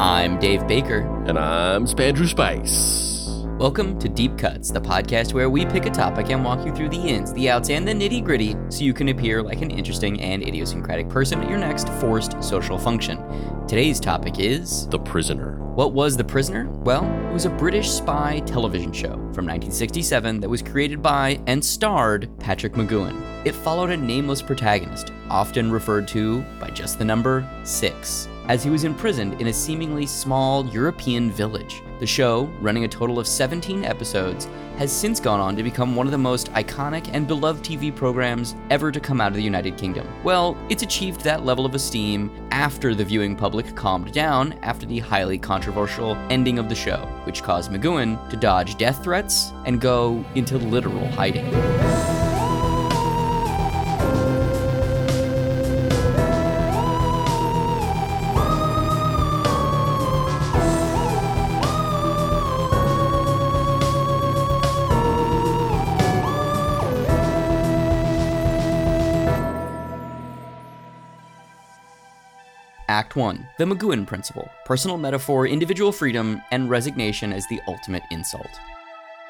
I'm Dave Baker. And I'm Spandrew Spice. Welcome to Deep Cuts, the podcast where we pick a topic and walk you through the ins, the outs, and the nitty gritty so you can appear like an interesting and idiosyncratic person at your next forced social function. Today's topic is The Prisoner. What was The Prisoner? Well, it was a British spy television show from 1967 that was created by and starred Patrick McGoohan. It followed a nameless protagonist, often referred to by just the number six as he was imprisoned in a seemingly small European village. The show, running a total of 17 episodes, has since gone on to become one of the most iconic and beloved TV programs ever to come out of the United Kingdom. Well, it's achieved that level of esteem after the viewing public calmed down after the highly controversial ending of the show, which caused McGoohan to dodge death threats and go into literal hiding. Act 1 The McGoohan Principle Personal Metaphor, Individual Freedom, and Resignation as the Ultimate Insult.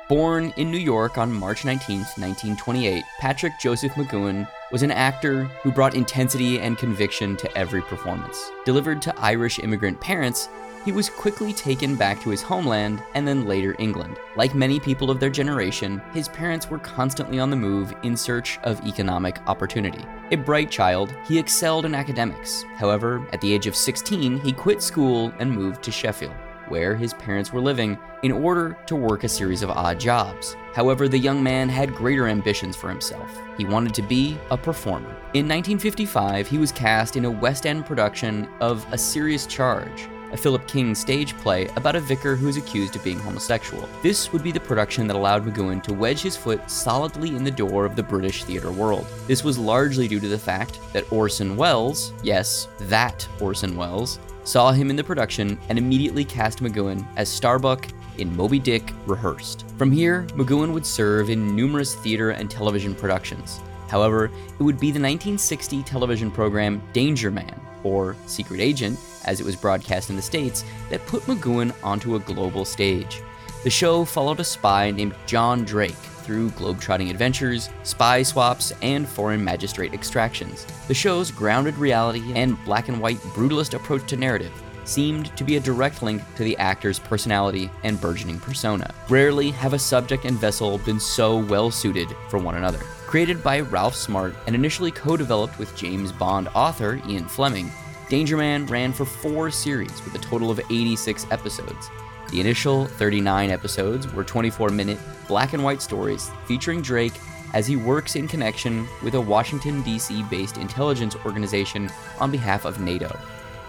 Born in New York on March 19, 1928, Patrick Joseph McGoohan was an actor who brought intensity and conviction to every performance. Delivered to Irish immigrant parents, he was quickly taken back to his homeland and then later England. Like many people of their generation, his parents were constantly on the move in search of economic opportunity. A bright child, he excelled in academics. However, at the age of 16, he quit school and moved to Sheffield where his parents were living, in order to work a series of odd jobs. However, the young man had greater ambitions for himself. He wanted to be a performer. In 1955, he was cast in a West End production of A Serious Charge, a Philip King stage play about a vicar who is accused of being homosexual. This would be the production that allowed McGoohan to wedge his foot solidly in the door of the British theatre world. This was largely due to the fact that Orson Welles, yes, that Orson Welles, saw him in the production and immediately cast McGoohan as Starbuck in Moby Dick Rehearsed. From here, McGoohan would serve in numerous theater and television productions. However, it would be the 1960 television program Danger Man, or Secret Agent, as it was broadcast in the States, that put McGoohan onto a global stage. The show followed a spy named John Drake through globetrotting adventures, spy swaps, and foreign magistrate extractions. The show's grounded reality and black and white brutalist approach to narrative seemed to be a direct link to the actor's personality and burgeoning persona. Rarely have a subject and vessel been so well suited for one another. Created by Ralph Smart and initially co developed with James Bond author Ian Fleming, Danger Man ran for four series with a total of 86 episodes. The initial 39 episodes were 24 minute black and white stories featuring Drake as he works in connection with a Washington, D.C. based intelligence organization on behalf of NATO.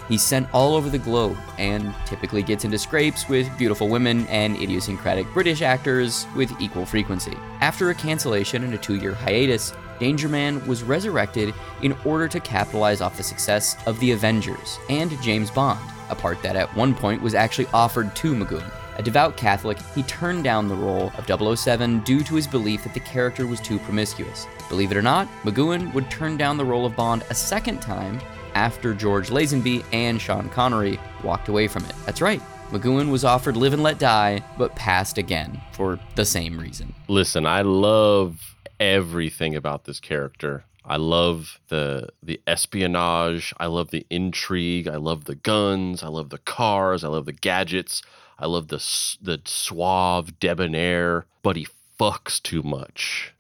He's sent all over the globe and typically gets into scrapes with beautiful women and idiosyncratic British actors with equal frequency. After a cancellation and a two year hiatus, Danger Man was resurrected in order to capitalize off the success of The Avengers and James Bond, a part that at one point was actually offered to McGoohan. A devout Catholic, he turned down the role of 007 due to his belief that the character was too promiscuous. Believe it or not, McGoohan would turn down the role of Bond a second time after George Lazenby and Sean Connery walked away from it. That's right. McGoohan was offered Live and Let Die, but passed again for the same reason. Listen, I love everything about this character. I love the the espionage. I love the intrigue. I love the guns. I love the cars. I love the gadgets. I love the the suave debonair. But he fucks too much.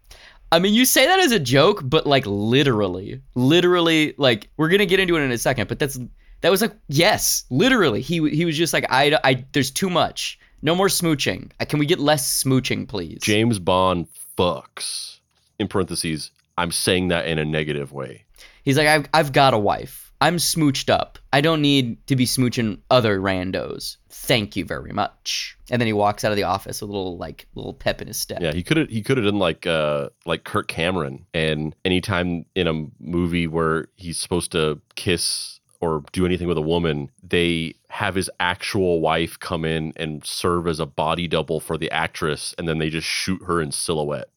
I mean, you say that as a joke, but like literally, literally, like we're gonna get into it in a second. But that's that was like yes, literally. He he was just like I I there's too much. No more smooching. Can we get less smooching, please? James Bond fucks. In parentheses, I'm saying that in a negative way. He's like I've I've got a wife. I'm smooched up. I don't need to be smooching other randos. Thank you very much. And then he walks out of the office with a little like little pep in his step. Yeah, he could have he could have done like uh like Kirk Cameron and anytime in a movie where he's supposed to kiss or do anything with a woman, they have his actual wife come in and serve as a body double for the actress and then they just shoot her in silhouette.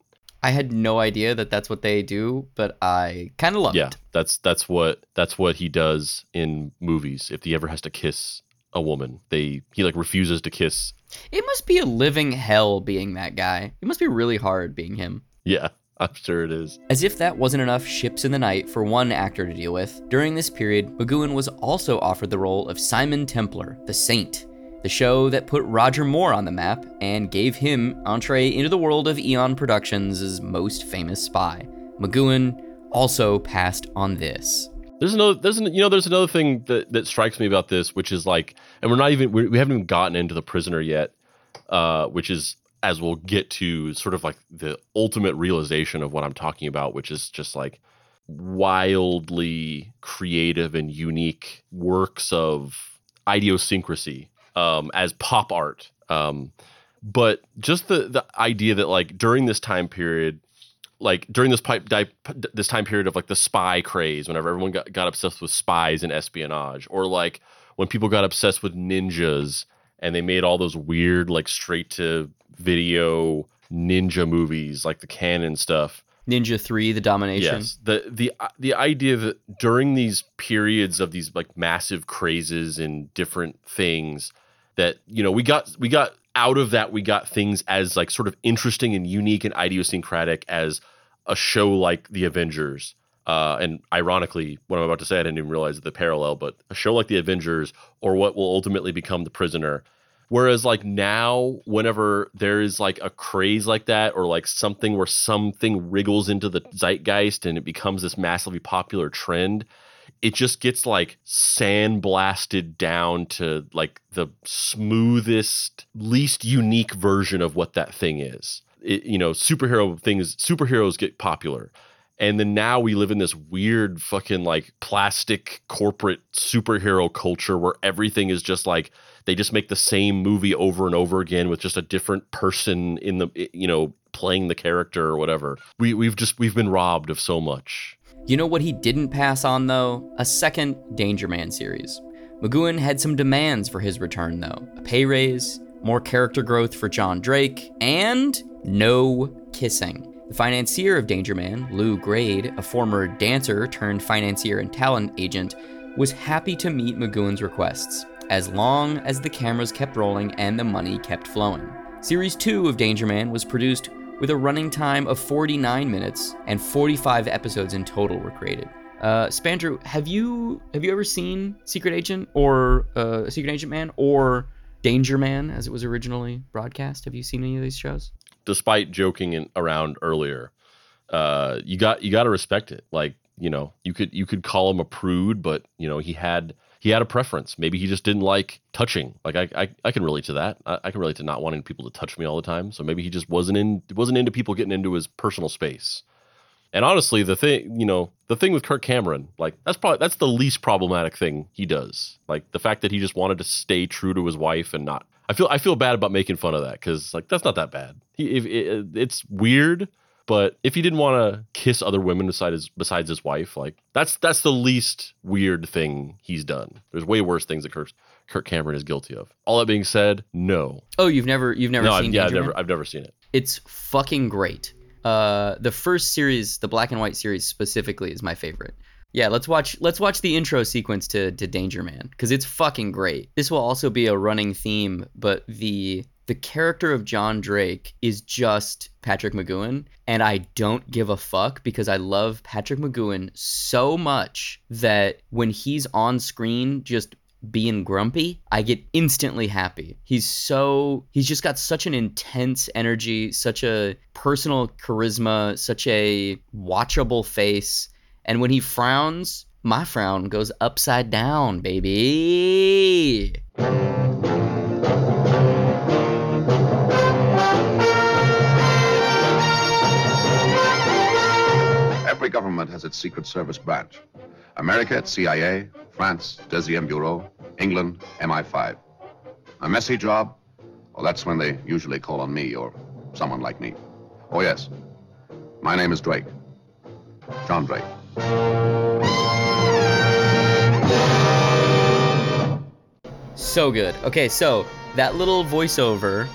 I had no idea that that's what they do, but I kind of love yeah, it. that's that's what that's what he does in movies. If he ever has to kiss a woman. They he like refuses to kiss. It must be a living hell being that guy. It must be really hard being him. Yeah, I'm sure it is. As if that wasn't enough ships in the night for one actor to deal with, during this period, McGoohan was also offered the role of Simon Templar, the Saint, the show that put Roger Moore on the map and gave him entree into the world of Eon Productions' most famous spy. McGoohan also passed on this. There's another, there's an, you know, there's another thing that, that strikes me about this, which is like, and we're not even, we, we haven't even gotten into the prisoner yet, uh, which is, as we'll get to, sort of like the ultimate realization of what I'm talking about, which is just like wildly creative and unique works of idiosyncrasy um, as pop art. Um, but just the the idea that like during this time period, like during this pipe di- this time period of like the spy craze, whenever everyone got, got obsessed with spies and espionage, or like when people got obsessed with ninjas and they made all those weird like straight to video ninja movies, like the Cannon stuff. Ninja 3 the domination. Yes. The the the idea that during these periods of these like massive crazes and different things that you know we got we got out of that we got things as like sort of interesting and unique and idiosyncratic as a show like the Avengers. Uh, and ironically, what I'm about to say, I didn't even realize the parallel, but a show like the Avengers or what will ultimately become The Prisoner. Whereas, like now, whenever there is like a craze like that, or like something where something wriggles into the zeitgeist and it becomes this massively popular trend, it just gets like sandblasted down to like the smoothest, least unique version of what that thing is. It, you know, superhero things, superheroes get popular. And then now we live in this weird fucking like plastic corporate superhero culture where everything is just like they just make the same movie over and over again with just a different person in the you know playing the character or whatever. We we've just we've been robbed of so much. You know what he didn't pass on, though? A second Danger Man series. McGoohan had some demands for his return, though a pay raise, more character growth for John Drake, and no kissing. The financier of Danger Man, Lew Grade, a former dancer turned financier and talent agent, was happy to meet McGoohan's requests, as long as the cameras kept rolling and the money kept flowing. Series 2 of Danger Man was produced with a running time of 49 minutes and 45 episodes in total were created. Uh, Spandrew, have you have you ever seen Secret Agent or uh, Secret Agent Man or Danger Man as it was originally broadcast? Have you seen any of these shows? Despite joking in, around earlier, uh, you got you got to respect it. Like you know, you could you could call him a prude, but you know he had he had a preference. Maybe he just didn't like touching. Like I, I, I can relate to that. I, I, can relate to not wanting people to touch me all the time. So maybe he just wasn't in wasn't into people getting into his personal space. And honestly, the thing you know, the thing with Kirk Cameron, like that's probably that's the least problematic thing he does. Like the fact that he just wanted to stay true to his wife and not. I feel I feel bad about making fun of that because like that's not that bad. He, it, it's weird but if he didn't want to kiss other women besides his, besides his wife, like that's that's the least weird thing he's done. There's way worse things that Kirk, Kirk Cameron is guilty of. All that being said, no. Oh, you've never you've never no, seen I've, yeah, I've never I've never seen it. It's fucking great. Uh, the first series, the black and white series specifically, is my favorite. Yeah, let's watch let's watch the intro sequence to to Danger Man because it's fucking great. This will also be a running theme, but the the character of John Drake is just Patrick McGoohan, and I don't give a fuck because I love Patrick McGoohan so much that when he's on screen just being grumpy, I get instantly happy. He's so he's just got such an intense energy, such a personal charisma, such a watchable face, and when he frowns, my frown goes upside down, baby. Government has its Secret Service branch. America, its CIA, France, Deuxième Bureau, England, MI5. A messy job? Well, that's when they usually call on me or someone like me. Oh, yes. My name is Drake. John Drake. So good. Okay, so that little voiceover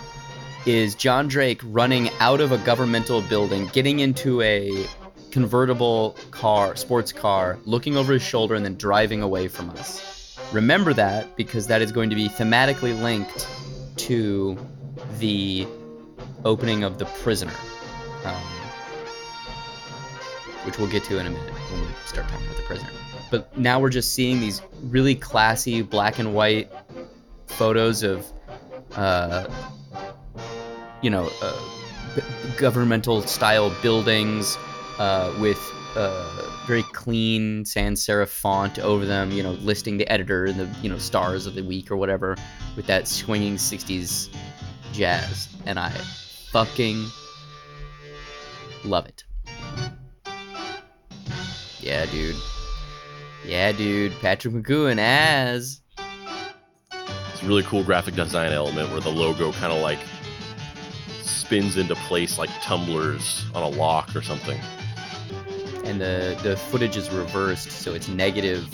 is John Drake running out of a governmental building, getting into a convertible car, sports car, looking over his shoulder, and then driving away from us. Remember that because that is going to be thematically linked to the opening of The Prisoner, um, which we'll get to in a minute when we start talking about The Prisoner. But now we're just seeing these really classy black and white photos of, uh, you know, uh, governmental style buildings uh, with uh, very clean sans serif font over them, you know, listing the editor and the, you know, stars of the week or whatever with that swinging 60s jazz. And I fucking love it. Yeah, dude. Yeah, dude. Patrick McGoohan as. It's a really cool graphic design element where the logo kind of like spins into place like tumblers on a lock or something. And the the footage is reversed, so it's negative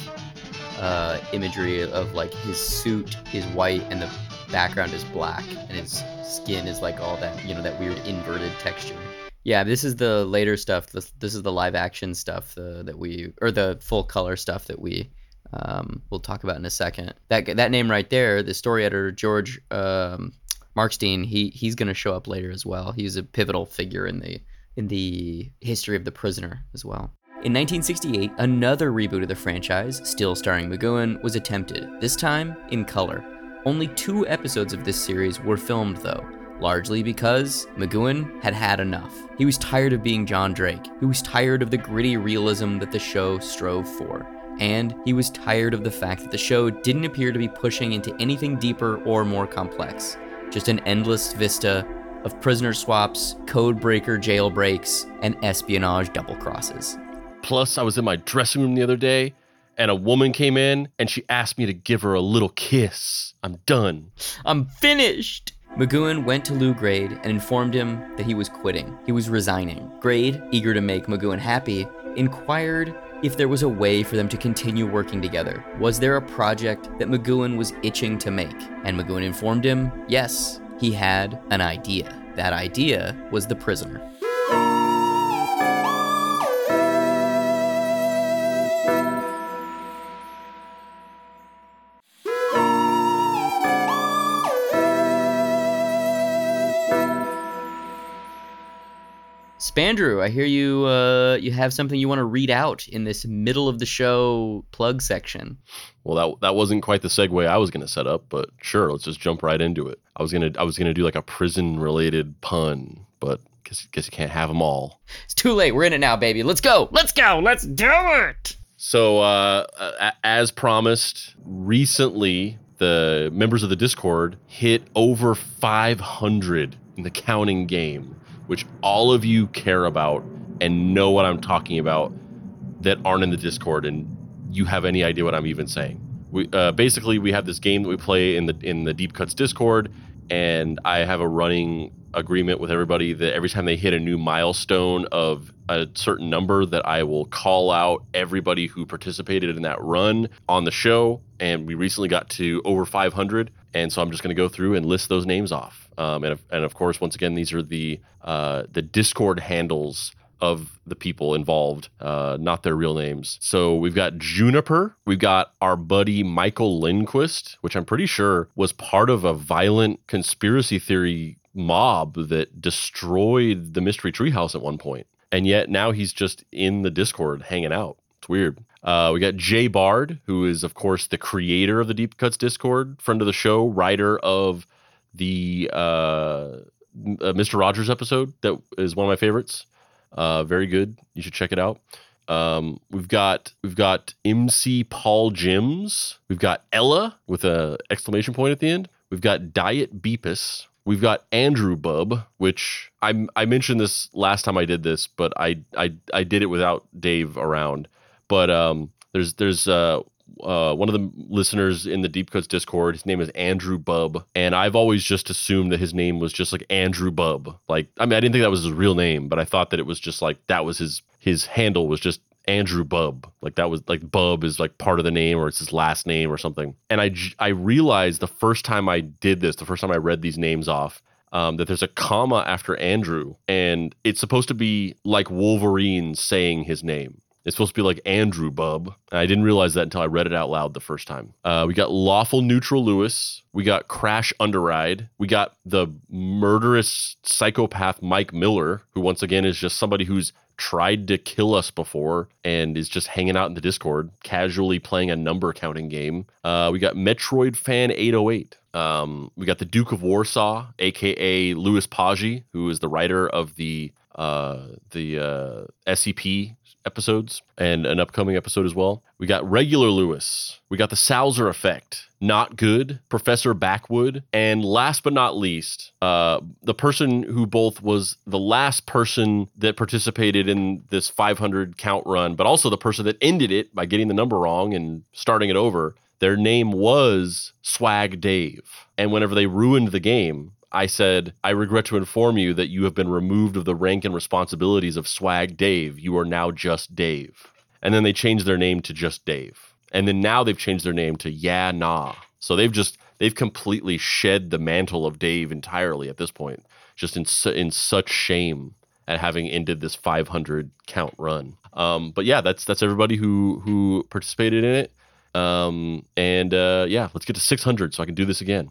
uh, imagery of like his suit is white and the background is black, and his skin is like all that you know that weird inverted texture. Yeah, this is the later stuff. This, this is the live action stuff the, that we or the full color stuff that we um, we'll talk about in a second. That that name right there, the story editor George um, Markstein, he he's gonna show up later as well. He's a pivotal figure in the in the history of the prisoner as well. In 1968, another reboot of the franchise, still starring McGoohan, was attempted, this time in color. Only two episodes of this series were filmed, though, largely because McGoohan had had enough. He was tired of being John Drake, he was tired of the gritty realism that the show strove for, and he was tired of the fact that the show didn't appear to be pushing into anything deeper or more complex. Just an endless vista of prisoner swaps, code breaker jailbreaks, and espionage double crosses. Plus, I was in my dressing room the other day and a woman came in and she asked me to give her a little kiss. I'm done. I'm finished! McGoohan went to Lew Grade and informed him that he was quitting. He was resigning. Grade, eager to make McGoohan happy, inquired if there was a way for them to continue working together. Was there a project that McGoohan was itching to make? And McGoohan informed him, yes, he had an idea. That idea was The Prisoner. Spandrew, I hear you uh, you have something you want to read out in this middle of the show plug section. Well, that that wasn't quite the segue I was going to set up, but sure, let's just jump right into it. I was gonna I was gonna do like a prison related pun, but guess guess you can't have them all. It's too late. We're in it now, baby. Let's go. Let's go. Let's do it. So, uh, as promised, recently the members of the Discord hit over 500 in the counting game, which all of you care about and know what I'm talking about that aren't in the Discord, and you have any idea what I'm even saying. We uh, basically we have this game that we play in the in the Deep Cuts Discord, and I have a running agreement with everybody that every time they hit a new milestone of a certain number that I will call out everybody who participated in that run on the show and we recently got to over 500 and so I'm just going to go through and list those names off um, and, and of course once again these are the uh, the discord handles of the people involved, uh, not their real names. So we've got Juniper. We've got our buddy Michael Lindquist, which I'm pretty sure was part of a violent conspiracy theory mob that destroyed the Mystery Treehouse at one point. And yet now he's just in the Discord hanging out. It's weird. Uh, we got Jay Bard, who is, of course, the creator of the Deep Cuts Discord, friend of the show, writer of the uh, uh, Mr. Rogers episode that is one of my favorites. Uh, very good. You should check it out. Um, we've got we've got MC Paul Jims. We've got Ella with a exclamation point at the end. We've got Diet Beepus. We've got Andrew Bub, which I I mentioned this last time I did this, but I I I did it without Dave around. But um, there's there's uh, uh, one of the listeners in the Deep Cuts Discord. His name is Andrew Bub, and I've always just assumed that his name was just like Andrew Bub. Like, I mean, I didn't think that was his real name, but I thought that it was just like that was his his handle was just Andrew Bub. Like that was like Bub is like part of the name or it's his last name or something. And I I realized the first time I did this, the first time I read these names off. Um, that there's a comma after Andrew, and it's supposed to be like Wolverine saying his name It's supposed to be like Andrew Bub. I didn't realize that until I read it out loud the first time. Uh, we got Lawful Neutral Lewis. We got Crash Underride. We got the murderous psychopath Mike Miller, who once again is just somebody who's tried to kill us before and is just hanging out in the Discord, casually playing a number counting game. Uh, we got Metroid Fan 808. Um, we got the Duke of Warsaw, aka Louis Paggi, who is the writer of the uh, the uh, SCP episodes and an upcoming episode as well. We got regular Lewis. We got the Salzer effect. Not good. Professor Backwood. And last but not least, uh, the person who both was the last person that participated in this 500 count run, but also the person that ended it by getting the number wrong and starting it over. Their name was Swag Dave. And whenever they ruined the game, I said, I regret to inform you that you have been removed of the rank and responsibilities of Swag Dave. You are now just Dave. And then they changed their name to just Dave. And then now they've changed their name to Yeah Nah. So they've just they've completely shed the mantle of Dave entirely at this point, just in su- in such shame at having ended this 500 count run. Um, but yeah, that's that's everybody who who participated in it. Um, and uh, yeah, let's get to 600 so I can do this again.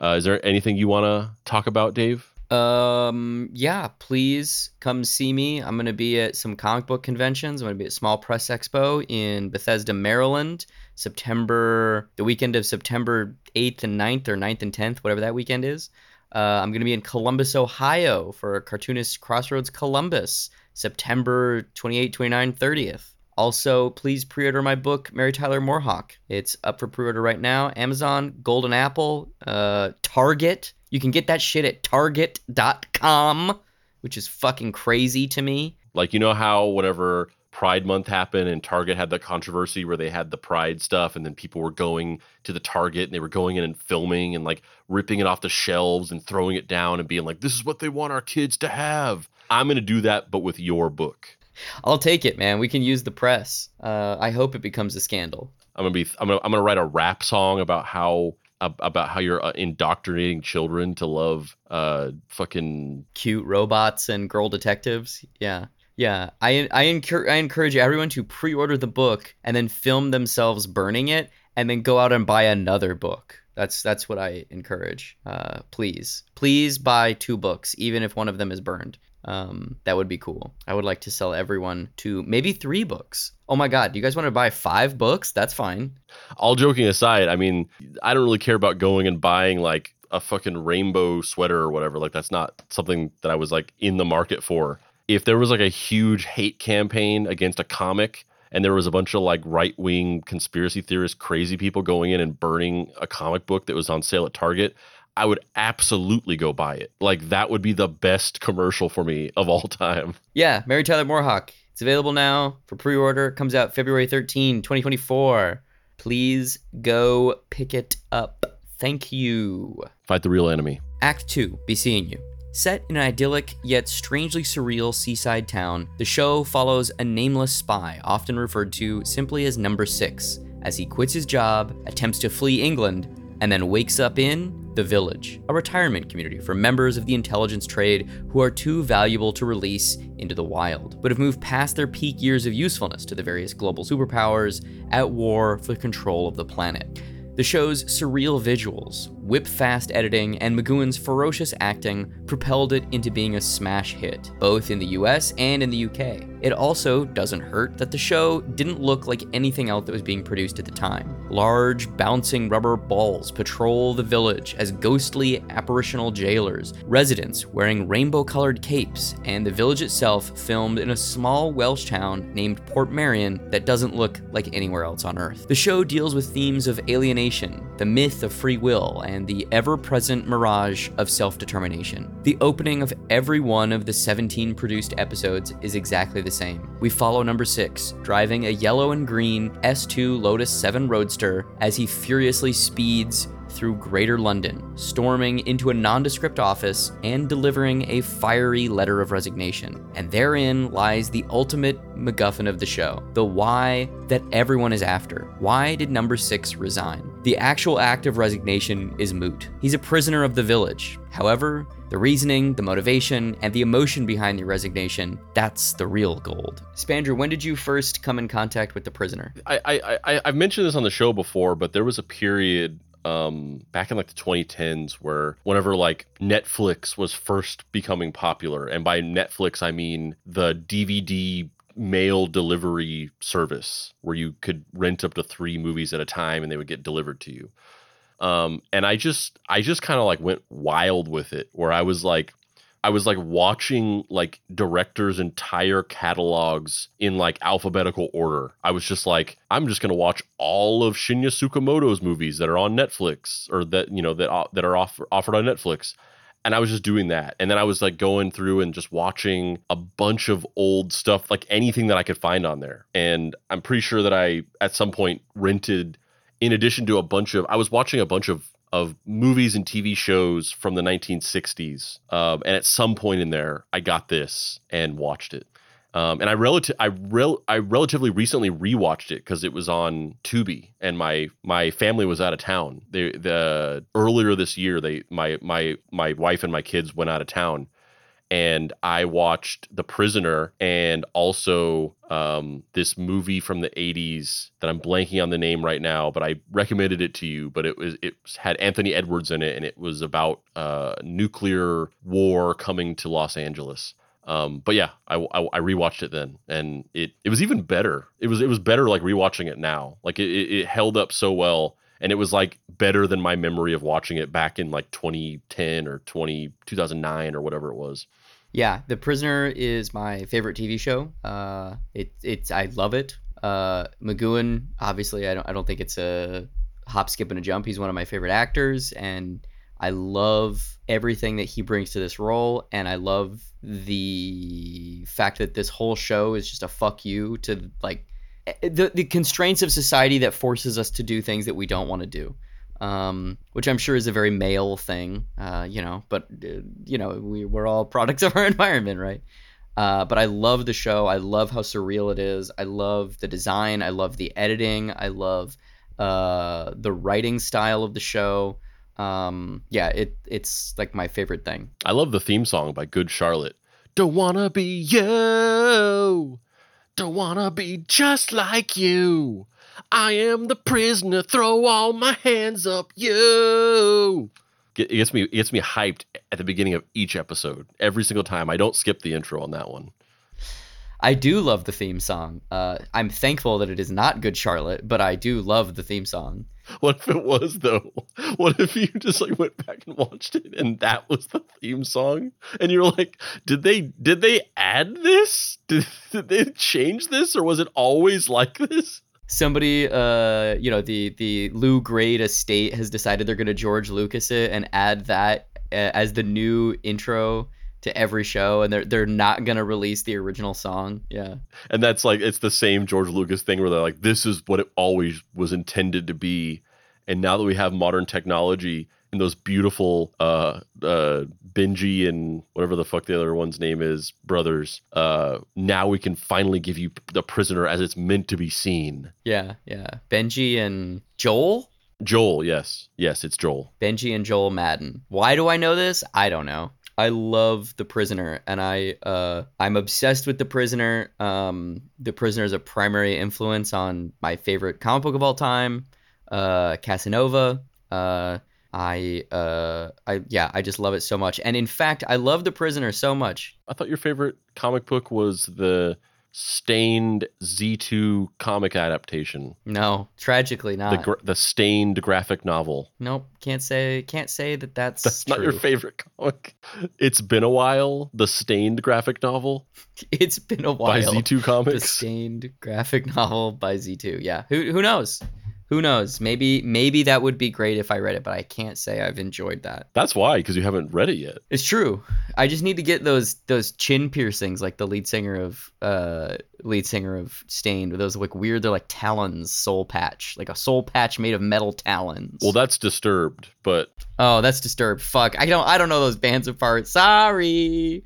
Uh, is there anything you want to talk about, Dave? Um, yeah, please come see me. I'm going to be at some comic book conventions. I'm going to be at Small Press Expo in Bethesda, Maryland, September, the weekend of September 8th and 9th, or 9th and 10th, whatever that weekend is. Uh, I'm going to be in Columbus, Ohio for Cartoonist Crossroads Columbus, September 28, 29, 30th. Also, please pre order my book, Mary Tyler MooreHawk. It's up for pre order right now. Amazon, Golden Apple, uh, Target. You can get that shit at target.com, which is fucking crazy to me. Like, you know how whenever Pride Month happened and Target had the controversy where they had the Pride stuff, and then people were going to the Target and they were going in and filming and like ripping it off the shelves and throwing it down and being like, this is what they want our kids to have. I'm going to do that, but with your book. I'll take it, man. We can use the press. Uh, I hope it becomes a scandal. I'm gonna be. I'm gonna. I'm gonna write a rap song about how about how you're uh, indoctrinating children to love uh fucking cute robots and girl detectives. Yeah. Yeah, I I, encourage I encourage everyone to pre-order the book and then film themselves burning it and then go out and buy another book. That's that's what I encourage. Uh, please, please buy two books, even if one of them is burned. Um, that would be cool. I would like to sell everyone to maybe three books. Oh my god, do you guys want to buy five books? That's fine. All joking aside, I mean, I don't really care about going and buying like a fucking rainbow sweater or whatever. Like that's not something that I was like in the market for. If there was like a huge hate campaign against a comic and there was a bunch of like right wing conspiracy theorist crazy people going in and burning a comic book that was on sale at Target, I would absolutely go buy it. Like that would be the best commercial for me of all time. Yeah, Mary Tyler MooreHawk. It's available now for pre-order. It comes out February 13, 2024. Please go pick it up. Thank you. Fight the real enemy. Act 2, Be Seeing You. Set in an idyllic yet strangely surreal seaside town, the show follows a nameless spy, often referred to simply as Number 6, as he quits his job, attempts to flee England, and then wakes up in the Village, a retirement community for members of the intelligence trade who are too valuable to release into the wild, but have moved past their peak years of usefulness to the various global superpowers at war for control of the planet. The show's surreal visuals, whip fast editing, and McGoohan's ferocious acting propelled it into being a smash hit, both in the US and in the UK. It also doesn't hurt that the show didn't look like anything else that was being produced at the time. Large, bouncing rubber balls patrol the village as ghostly, apparitional jailers, residents wearing rainbow colored capes, and the village itself filmed in a small Welsh town named Portmeirion that doesn't look like anywhere else on Earth. The show deals with themes of alienation, the myth of free will, and the ever present mirage of self determination. The opening of every one of the 17 produced episodes is exactly the same. We follow number 6, driving a yellow and green S2 Lotus 7 Roadster as he furiously speeds through Greater London, storming into a nondescript office and delivering a fiery letter of resignation. And therein lies the ultimate MacGuffin of the show the why that everyone is after. Why did number six resign? The actual act of resignation is moot. He's a prisoner of the village. However, the reasoning, the motivation, and the emotion behind the resignation, that's the real gold. Spandrew, when did you first come in contact with the prisoner? I, I, I I've mentioned this on the show before, but there was a period um back in like the 2010s where whenever like Netflix was first becoming popular and by Netflix I mean the DVD mail delivery service where you could rent up to 3 movies at a time and they would get delivered to you. Um and I just I just kind of like went wild with it where I was like I was like watching like directors' entire catalogs in like alphabetical order. I was just like, I'm just gonna watch all of Shinya Tsukamoto's movies that are on Netflix or that you know that uh, that are offer, offered on Netflix. And I was just doing that. And then I was like going through and just watching a bunch of old stuff, like anything that I could find on there. And I'm pretty sure that I at some point rented in addition to a bunch of I was watching a bunch of of movies and TV shows from the 1960s. Um, and at some point in there, I got this and watched it. Um, and I relative I rel- I relatively recently rewatched it because it was on Tubi, and my my family was out of town. They the earlier this year, they my my my wife and my kids went out of town, and I watched The Prisoner and also um, this movie from the 80s that I'm blanking on the name right now, but I recommended it to you. But it was it had Anthony Edwards in it, and it was about uh, nuclear war coming to Los Angeles. Um, but yeah, I, I, I rewatched it then, and it it was even better. It was it was better like rewatching it now. Like it, it held up so well and it was like better than my memory of watching it back in like 2010 or 20 2009 or whatever it was. Yeah the prisoner is my favorite tv show. Uh it it's i love it. Uh mcgoohan obviously i don't i don't think it's a hop skip and a jump. He's one of my favorite actors and i love everything that he brings to this role and i love the fact that this whole show is just a fuck you to like the the constraints of society that forces us to do things that we don't want to do, um, which I'm sure is a very male thing, uh, you know. But uh, you know, we we're all products of our environment, right? Uh, but I love the show. I love how surreal it is. I love the design. I love the editing. I love uh, the writing style of the show. Um, yeah, it it's like my favorite thing. I love the theme song by Good Charlotte. Don't wanna be you. Don't wanna be just like you. I am the prisoner. Throw all my hands up, you. It gets me it gets me hyped at the beginning of each episode every single time. I don't skip the intro on that one. I do love the theme song. Uh, I'm thankful that it is not Good Charlotte, but I do love the theme song. What if it was though? What if you just like went back and watched it and that was the theme song? And you're like, did they did they add this? Did, did they change this or was it always like this? Somebody uh you know, the the Lew Grade estate has decided they're going to George Lucas it and add that uh, as the new intro to every show and they're they're not gonna release the original song. Yeah. And that's like it's the same George Lucas thing where they're like, this is what it always was intended to be. And now that we have modern technology and those beautiful uh uh Benji and whatever the fuck the other one's name is, brothers, uh now we can finally give you the prisoner as it's meant to be seen. Yeah, yeah. Benji and Joel? Joel, yes. Yes, it's Joel. Benji and Joel Madden. Why do I know this? I don't know. I love The Prisoner, and I uh, I'm obsessed with The Prisoner. Um, the Prisoner is a primary influence on my favorite comic book of all time, uh, Casanova. Uh, I uh, I yeah, I just love it so much. And in fact, I love The Prisoner so much. I thought your favorite comic book was the Staind Z2 comic adaptation. No, tragically not. The gra- the Staind graphic novel. Nope, can't say can't say that that's That's true. not your favorite comic. It's been a while. The Staind graphic novel It's been a while. by. Z2 the Comics. Staind graphic novel by Z2. Yeah, who who knows? Who knows? Maybe maybe that would be great if I read it, but I can't say I've enjoyed that. That's why, because you haven't read it yet. It's true. I just need to get those those chin piercings like the lead singer of uh lead singer of Staind. Those like weird they're like talons soul patch. Like a soul patch made of metal talons. Well, that's disturbed, but Oh, that's disturbed. Fuck. I don't I don't know those bands apart. Sorry.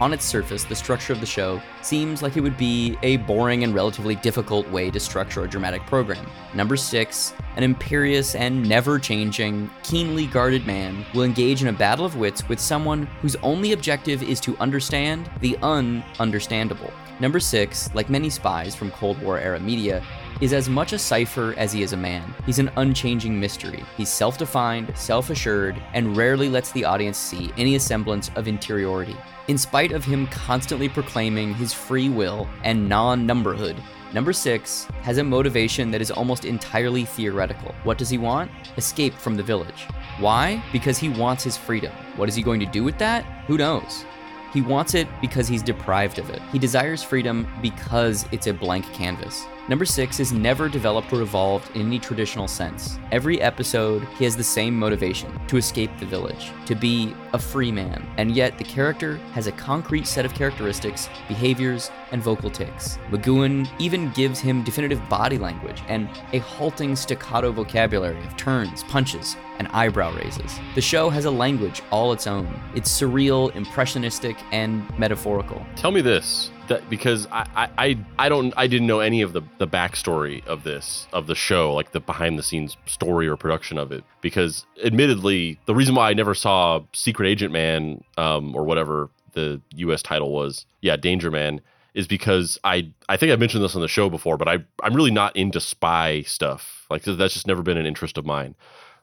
On its surface, the structure of the show seems like it would be a boring and relatively difficult way to structure a dramatic program. Number six, an imperious and never changing, keenly guarded man will engage in a battle of wits with someone whose only objective is to understand the un-understandable. Number six, like many spies from Cold War era media, is as much a cipher as he is a man. He's an unchanging mystery. He's self defined, self assured, and rarely lets the audience see any semblance of interiority. In spite of him constantly proclaiming his free will and non numberhood, Number six has a motivation that is almost entirely theoretical. What does he want? Escape from the village. Why? Because he wants his freedom. What is he going to do with that? Who knows? He wants it because he's deprived of it. He desires freedom because it's a blank canvas. Number six is never developed or evolved in any traditional sense. Every episode, he has the same motivation to escape the village, to be a free man. And yet, the character has a concrete set of characteristics, behaviors, and vocal tics. McGoohan even gives him definitive body language and a halting staccato vocabulary of turns, punches, and eyebrow raises. The show has a language all its own. It's surreal, impressionistic, and metaphorical. Tell me this. That, because I, I, I don't I didn't know any of the, the backstory of this of the show like the behind the scenes story or production of it because admittedly the reason why I never saw Secret Agent Man um, or whatever the U.S. title was yeah Danger Man is because I I think I mentioned this on the show before but I I'm really not into spy stuff. Like that's just never been an interest of mine.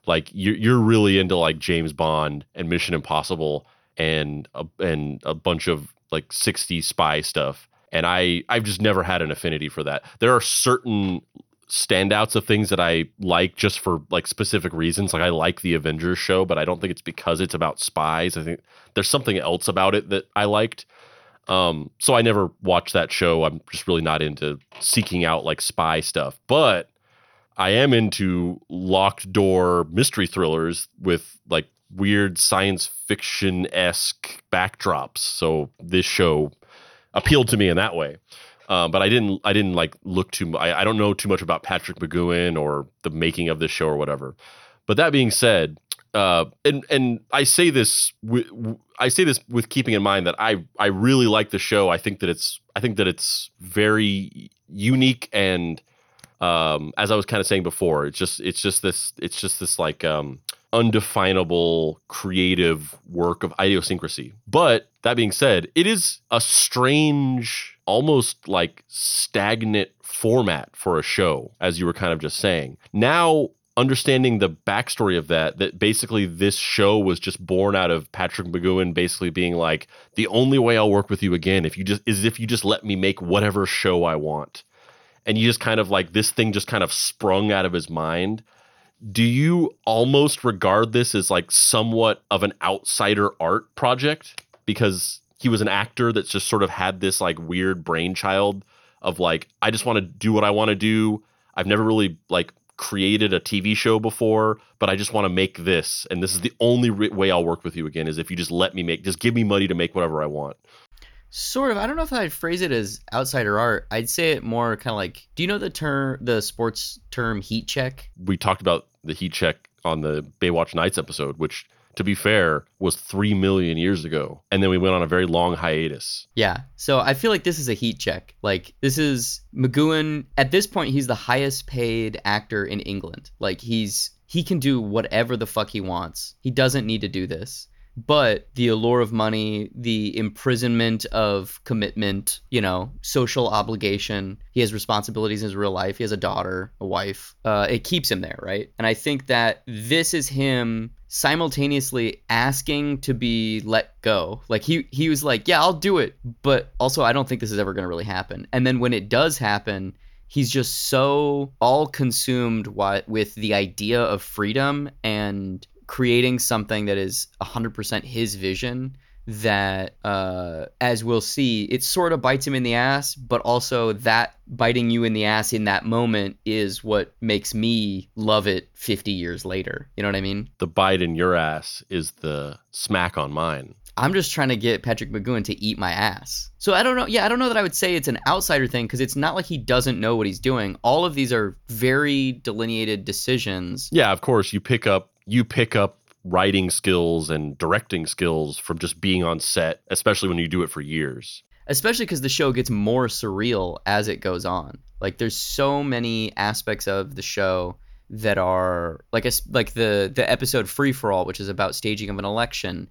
Like you're you're really into like James Bond and Mission Impossible and a, and a bunch of like 60 spy stuff. And i i've just never had an affinity for that. There are certain standouts of things that i like just for like specific reasons. Like i like the avengers show but i don't think it's because it's about spies. I think there's something else about it that i liked um so i never watched that show i'm just really not into seeking out like spy stuff but i am into locked door mystery thrillers with like weird science fiction esque backdrops. So this show appealed to me in that way. Um, but I didn't. I didn't like look too. I, I don't know too much about Patrick McGoohan or the making of this show or whatever. But that being said, uh, and and I say this. I say this with keeping in mind that I I really like the show. I think that it's I think that it's very unique and um, as I was kind of saying before, it's just it's just this it's just this like um, undefinable creative work of idiosyncrasy. But that being said, it is a strange, almost like stagnant format for a show, as you were kind of just saying. Now, understanding the backstory of that, that basically this show was just born out of Patrick McGoohan basically being like, the only way I'll work with you again if you just is if you just let me make whatever show I want. And you just kind of like this thing just kind of sprung out of his mind do you almost regard this as like somewhat of an outsider art project because he was an actor that's just sort of had this like weird brainchild of like I just want to do what I want to do. I've never really like created a TV show before, but I just want to make this and this is the only re- way I'll work with you again is if you just let me make just give me money to make whatever I want. Sort of. I don't know if I'd phrase it as outsider art. I'd say it more kind of like, do you know the term, the sports term heat check? We talked about the heat check on the Baywatch Nights episode, which to be fair, was 3 million years ago. And then we went on a very long hiatus. Yeah. So I feel like this is a heat check. Like, this is McGoohan. At this point, he's the highest paid actor in England. Like, he's. He can do whatever the fuck he wants. He doesn't need to do this but the allure of money, the imprisonment of commitment, you know, social obligation. He has responsibilities in his real life. He has a daughter, a wife. Uh, it keeps him there, right? And I think that this is him simultaneously asking to be let go. Like he he was like, "Yeah, I'll do it," but also I don't think this is ever going to really happen. And then when it does happen, he's just so all consumed with the idea of freedom and creating something that is 100% his vision that, uh, as we'll see, it sort of bites him in the ass, but also that biting you in the ass in that moment is what makes me love it 50 years later. You know what I mean? The bite in your ass is the smack on mine. I'm just trying to get Patrick McGoohan to eat my ass. So I don't know. Yeah, I don't know that I would say it's an outsider thing because it's not like he doesn't know what he's doing. All of these are very delineated decisions. Yeah, of course you pick up you pick up writing skills and directing skills from just being on set, especially when you do it for years. Especially because the show gets more surreal as it goes on. Like there's so many aspects of the show that are like a, like the the episode Free for All, which is about staging of an election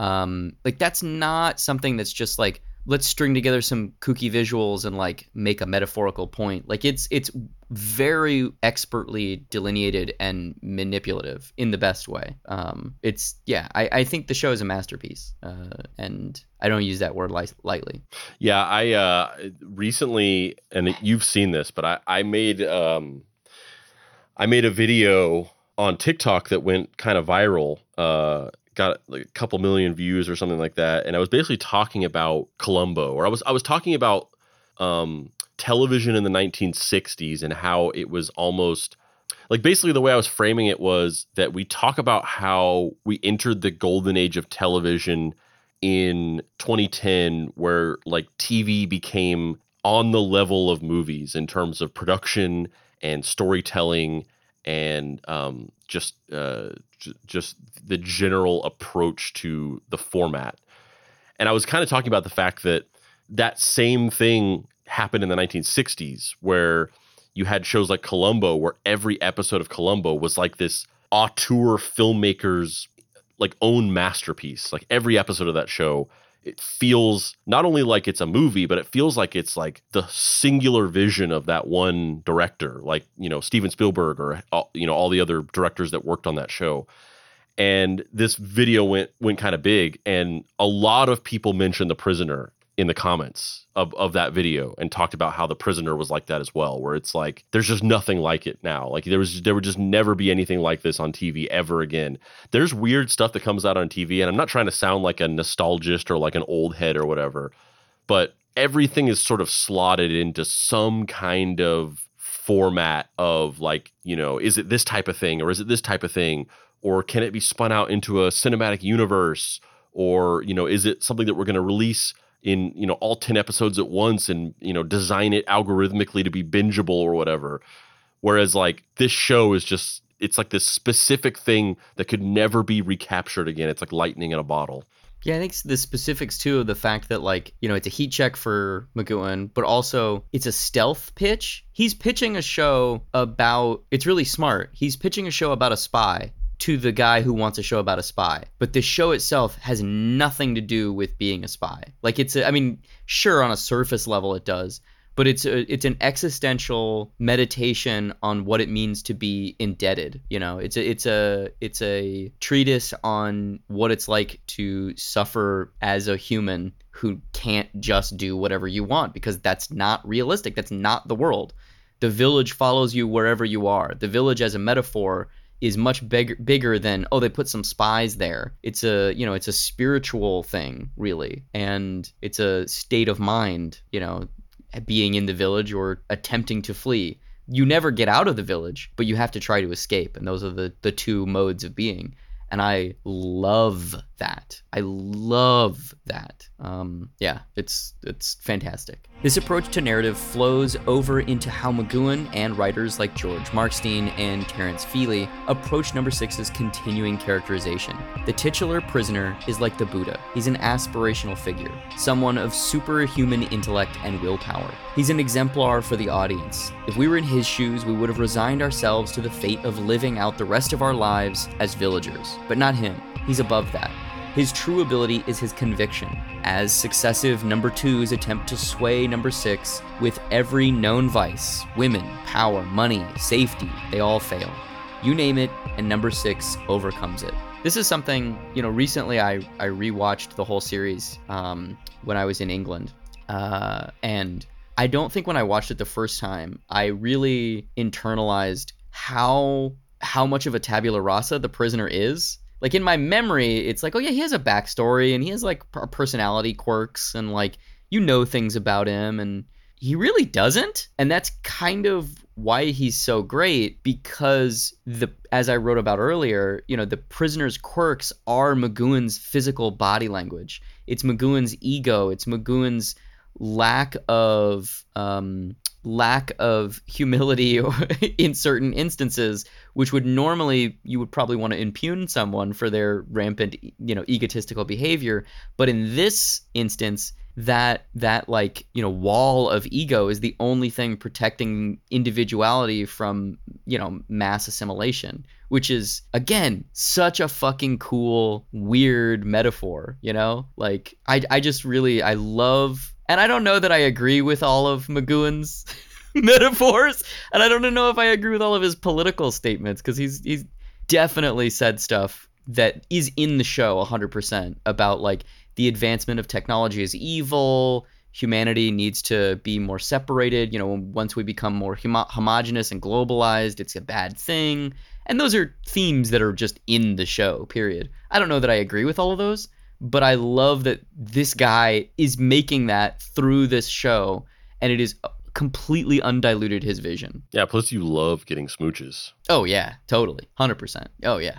um, like that's not something that's just like let's string together some kooky visuals and like make a metaphorical point. Like it's it's very expertly delineated and manipulative in the best way. Um, it's yeah, I, I think the show is a masterpiece, uh, and I don't use that word li- lightly. Yeah, I uh, recently, and you've seen this, but I I made um, I made a video on TikTok that went kind of viral. Uh, got like a couple million views or something like that and i was basically talking about columbo or i was i was talking about um, television in the 1960s and how it was almost like basically the way i was framing it was that we talk about how we entered the golden age of television in 2010 where like tv became on the level of movies in terms of production and storytelling and um, just uh, just the general approach to the format. And I was kind of talking about the fact that that same thing happened in the 1960s, where you had shows like Columbo, where every episode of Columbo was like this auteur filmmaker's like own masterpiece. Like every episode of that show it feels not only like it's a movie, but it feels like it's like the singular vision of that one director, like you know Steven Spielberg or you know all the other directors that worked on that show. And this video went went kind of big, and a lot of people mentioned The Prisoner in the comments of, of that video and talked about how the prisoner was like that as well where it's like there's just nothing like it now. Like there was there would just never be anything like this on tv ever again. There's weird stuff that comes out on tv and i'm not trying to sound like a nostalgist or like an old head or whatever but everything is sort of slotted into some kind of format of like you know is it this type of thing or is it this type of thing? Or can it be spun out into a cinematic universe? Or you know is it something that we're going to release in you know all 10 episodes at once and you know design it algorithmically to be bingeable or whatever whereas like this show is just it's like this specific thing that could never be recaptured again it's like lightning in a bottle yeah, I think the specifics too of the fact that like you know it's a heat check for McGoohan, but also it's a stealth pitch. He's pitching a show about. It's really smart. He's pitching a show about a spy, to the guy who wants a show about a spy. But the show itself has nothing to do with being a spy. Like it's a, I mean, sure on a surface level it does, but it's a, it's an existential meditation on what it means to be indebted, you know. It's a it's a it's a treatise on what it's like to suffer as a human who can't just do whatever you want because that's not realistic. That's not the world. The village follows you wherever you are. The village as a metaphor is much bigger bigger than oh they put some spies there. It's a you know it's a spiritual thing really. And it's a state of mind you know being in the village or attempting to flee. You never get out of the village but you have to try to escape. And those are the the two modes of being. And I love that. I love that. Um, yeah, it's it's fantastic. This approach to narrative flows over into how McGoohan and writers like George Markstein and Terence Feely approach number six's continuing characterization. The titular prisoner is like the Buddha. He's an aspirational figure, someone of superhuman intellect and willpower. He's an exemplar for the audience. If we were in his shoes, we would have resigned ourselves to the fate of living out the rest of our lives as villagers. But not him. He's above that. His true ability is his conviction, as successive number twos attempt to sway number six with every known vice women, power, money, safety, they all fail. You name it, and number six overcomes it. This is something, you know, recently I, I rewatched the whole series um, when I was in England. Uh, and I don't think when I watched it the first time, I really internalized how how much of a tabula rasa the prisoner is Like in my memory, it's like, oh yeah, he has a backstory and he has like personality quirks and like you know things about him and he really doesn't. And that's kind of why he's so great because the as I wrote about earlier, you know, the prisoner's quirks are McGoohan's physical body language. It's McGoohan's ego. It's McGoohan's lack of um, lack of humility in certain instances, which would normally you would probably want to impugn someone for their rampant, you know, egotistical behavior. But in this instance, that that like you know wall of ego is the only thing protecting individuality from you know mass assimilation which is again such a fucking cool weird metaphor you know like i i just really i love and i don't know that i agree with all of mcgoohan's metaphors. And i don't know if i agree with all of his political statements because he's he's definitely said stuff that is in the show 100% about like the advancement of technology is evil. Humanity needs to be more separated. You know once we become more homo- homogenous and globalized it's a bad thing. And those are themes that are just in the show period. I don't know that i agree with all of those but i love that this guy is making that through this show and it is completely undiluted his vision Yeah, plus you love getting smooches. oh yeah totally 100% oh yeah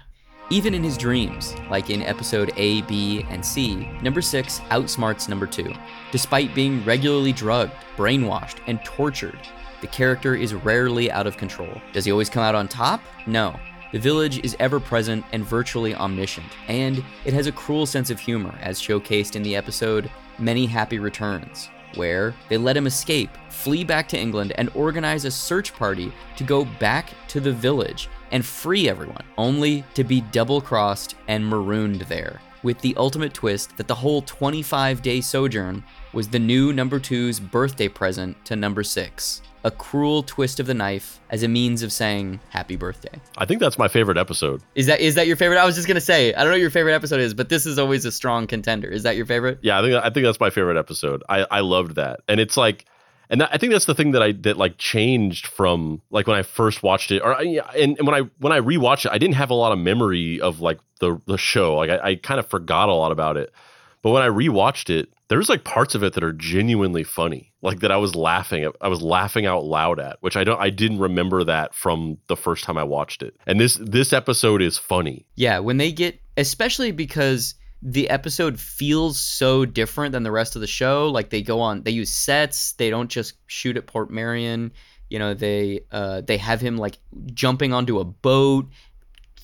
even in his dreams, like in episode A, B, and C, number 6 outsmarts number 2. Despite being regularly drugged, brainwashed, and tortured, the character is rarely out of control. Does he always come out on top? No. The village is ever present and virtually omniscient, and it has a cruel sense of humor, as showcased in the episode Many Happy Returns, where they let him escape, flee back to England, and organize a search party to go back to the village and free everyone, only to be double crossed and marooned there. With the ultimate twist that the whole 25 day sojourn was the new number two's birthday present to number six. A cruel twist of the knife as a means of saying happy birthday. I think that's my favorite episode. Is that is that your favorite? I was just gonna say, I don't know what your favorite episode is, but this is always a strong contender. Is that your favorite? Yeah, I think I think that's my favorite episode. I I loved that, and it's like, and that, I think that's the thing that I that like changed from like when I first watched it, or and, and when I when I rewatched it, I didn't have a lot of memory of like the the show. Like I, I kind of forgot a lot about it, but when I rewatched it, there's like parts of it that are genuinely funny, like that I was laughing at, I was laughing out loud at, which I don't I didn't remember that from the first time I watched it. And this this episode is funny. Yeah, when they get, especially because the episode feels so different than the rest of the show. Like they go on, they use sets. They don't just shoot at Portmeirion. You know, they uh, they have him like jumping onto a boat,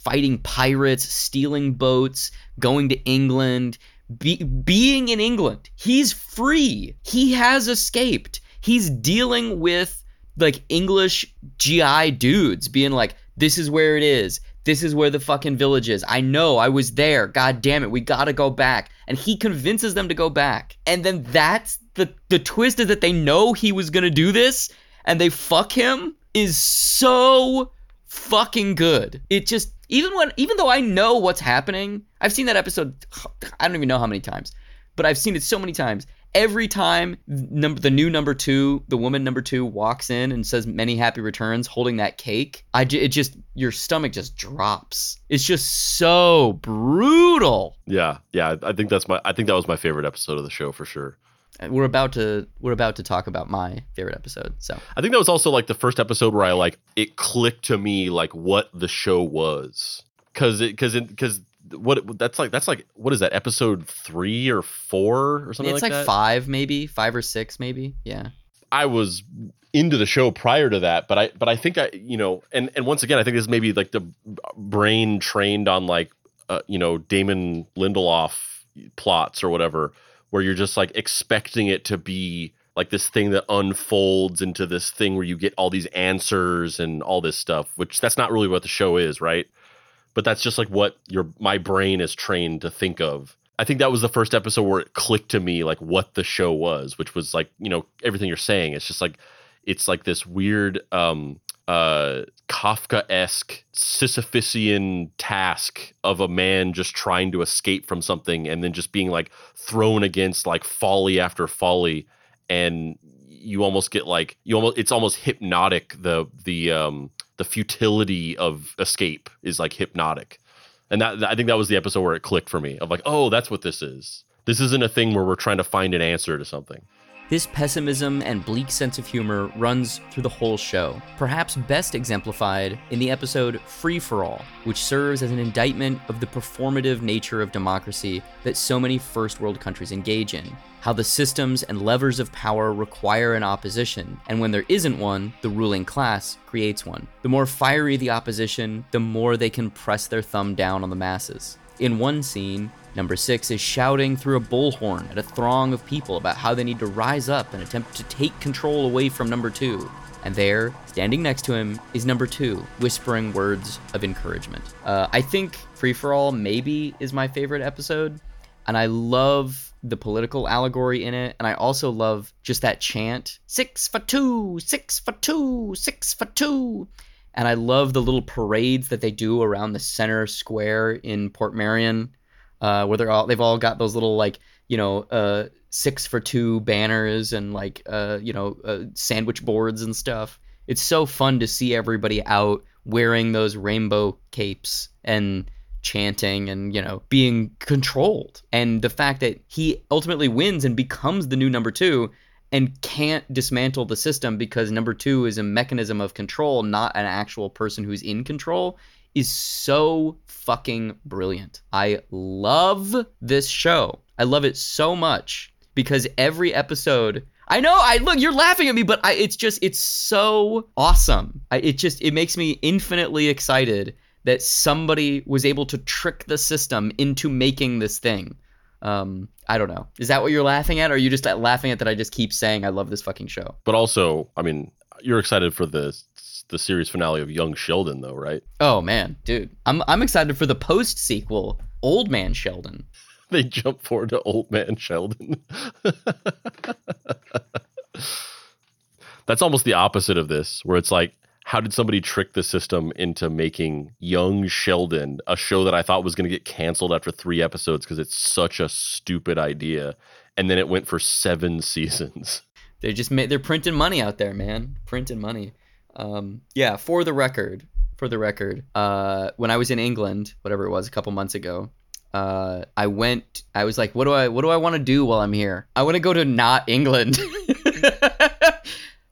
fighting pirates, stealing boats, going to England, be, being in England. He's free. He has escaped. He's dealing with like English GI dudes being like, this is where it is. This is where the fucking village is. I know, I was there. God damn it, we gotta go back. And he convinces them to go back. And then that's the the twist is that they know he was gonna do this and they fuck him is so fucking good. It just even when even though I know what's happening, I've seen that episode I don't even know how many times, but I've seen it so many times. Every time number the new number two, the woman number two walks in and says many happy returns, holding that cake, I it just your stomach just drops. It's just so brutal. Yeah, yeah. I think that's my I think that was my favorite episode of the show for sure. We're about to we're about to talk about my favorite episode. So I think that was also like the first episode where I like it clicked to me like what the show was because it because it because what that's like that's like what is that episode three or four or something it's like, like five maybe five or six maybe yeah. I was into the show prior to that, but I but I think I you know and and once again I think this may be like the brain trained on like uh, you know Damon Lindelof plots or whatever where you're just like expecting it to be like this thing that unfolds into this thing where you get all these answers and all this stuff which that's not really what the show is right? But that's just like what your my brain is trained to think of. I think that was the first episode where it clicked to me like what the show was which was like you know everything you're saying. It's just like it's like this weird um uh kafka-esque sisyphusian task of a man just trying to escape from something and then just being like thrown against like folly after folly and you almost get like you almost it's almost hypnotic the the um the futility of escape is like hypnotic And that I think that was the episode where it clicked for me of like, oh, that's what this is. This isn't a thing where we're trying to find an answer to something. This pessimism and bleak sense of humor runs through the whole show, perhaps best exemplified in the episode Free for All, which serves as an indictment of the performative nature of democracy that so many first world countries engage in. How the systems and levers of power require an opposition, and when there isn't one, the ruling class creates one. The more fiery the opposition, the more they can press their thumb down on the masses. In one scene, Number six is shouting through a bullhorn at a throng of people about how they need to rise up and attempt to take control away from number two. And there, standing next to him, is number two, whispering words of encouragement. Uh, I think Free for All maybe is my favorite episode. And I love the political allegory in it. And I also love just that chant six for two, six for two, six for two. And I love the little parades that they do around the center square in Portmeirion uh, where they're all they've all got those little like you know uh, six for two banners and like uh, you know uh, sandwich boards and stuff. It's so fun to see everybody out wearing those rainbow capes and chanting and you know being controlled and the fact that he ultimately wins and becomes the new number 2 and can't dismantle the system because number 2 is a mechanism of control not an actual person who's in control is so fucking brilliant. I love this show. I love it so much because every episode I know I look you're laughing at me but I, it's just it's so awesome. I, it just it makes me infinitely excited that somebody was able to trick the system into making this thing. Um, I don't know. Is that what you're laughing at, or are you just laughing at that I just keep saying I love this fucking show? But also, I mean, you're excited for the the series finale of Young Sheldon, though, right? Oh man, dude, I'm I'm excited for the post sequel, Old Man Sheldon. they jump forward to Old Man Sheldon. That's almost the opposite of this, where it's like, how did somebody trick the system into making Young Sheldon a show that I thought was going to get canceled after three episodes because it's such a stupid idea, and then it went for seven seasons. They just made they're printing money out there, man, printing money. Um, yeah, for the record, for the record, uh, when I was in England, whatever it was, a couple months ago, uh, I went. I was like, what do I what do I want to do while I'm here? I want to go to not England.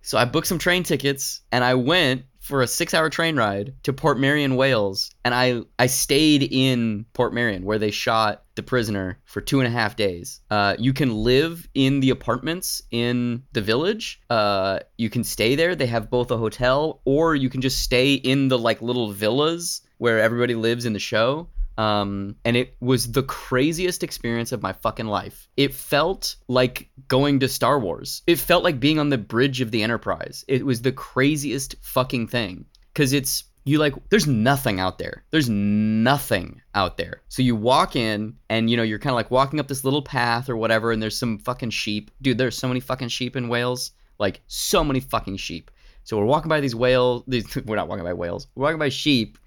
so I booked some train tickets and I went for a six hour train ride to Portmeirion, Wales. And I, I stayed in Portmeirion where they shot The Prisoner for two and a half days. Uh, you can live in the apartments in the village. Uh, you can stay there. They have both a hotel or you can just stay in the like little villas where everybody lives in the show. Um, and it was the craziest experience of my fucking life. It felt like going to Star Wars. It felt like being on the bridge of the Enterprise. It was the craziest fucking thing. Cause it's, you like, there's nothing out there. There's nothing out there. So you walk in and, you know, you're kind of like walking up this little path or whatever, and there's some fucking sheep. Dude, there's so many fucking sheep in Wales. Like, so many fucking sheep. So we're walking by these whales. These, we're not walking by whales. We're walking by sheep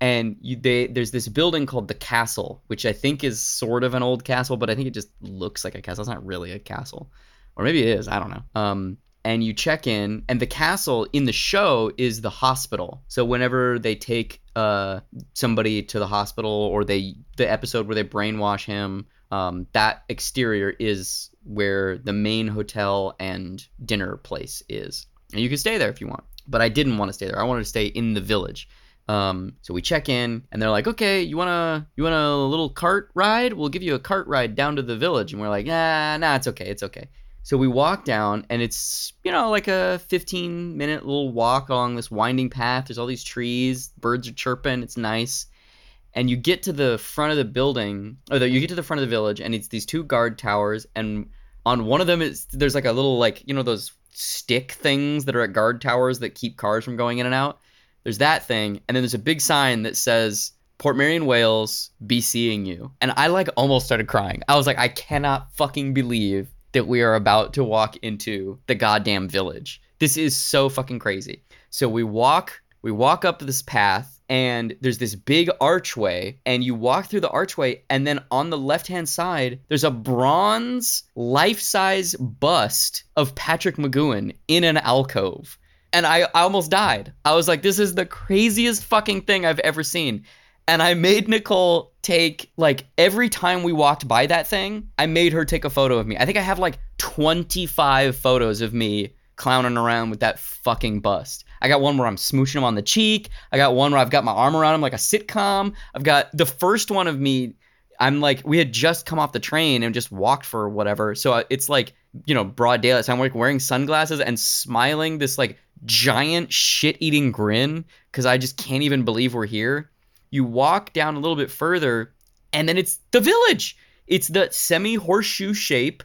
and you, they, there's this building called the castle which i think is sort of an old castle but i think it just looks like a castle. It's not really a castle. Or maybe it is i don't know. Um, and you check in and the castle in the show is the hospital. So whenever they take uh, somebody to the hospital or they the episode where they brainwash him um, that exterior is where the main hotel and dinner place is. And you can stay there if you want but i didn't want to stay there. I wanted to stay in the village um, so we check in, and they're like, "Okay, you wanna you want a little cart ride? We'll give you a cart ride down to the village." And we're like, "Nah, nah, it's okay, it's okay." So we walk down, and it's you know like a 15 minute little walk along this winding path. There's all these trees, birds are chirping. It's nice, and you get to the front of the building, or you get to the front of the village, and it's these two guard towers, and on one of them is there's like a little like you know those stick things that are at guard towers that keep cars from going in and out there's that thing, and then there's a big sign that says Portmeirion, Wales, be seeing you. And I like almost started crying. I was like, I cannot fucking believe that we are about to walk into the goddamn village. This is so fucking crazy. So we walk, we walk up this path, and there's this big archway, and you walk through the archway, and then on the left hand side, there's a bronze life size bust of Patrick McGoohan in an alcove and I, I almost died. I was like, this is the craziest fucking thing I've ever seen. And I made Nicole take like every time we walked by that thing, I made her take a photo of me. I think I have like 25 photos of me clowning around with that fucking bust. I got one where I'm smooching him on the cheek. I got one where I've got my arm around him like a sitcom. I've got the first one of me. I'm like, we had just come off the train and just walked for whatever. So uh, it's like, you know, broad daylight. So I'm like wearing sunglasses and smiling this like giant shit eating grin because I just can't even believe we're here. You walk down a little bit further and then it's the village. It's the semi horseshoe shape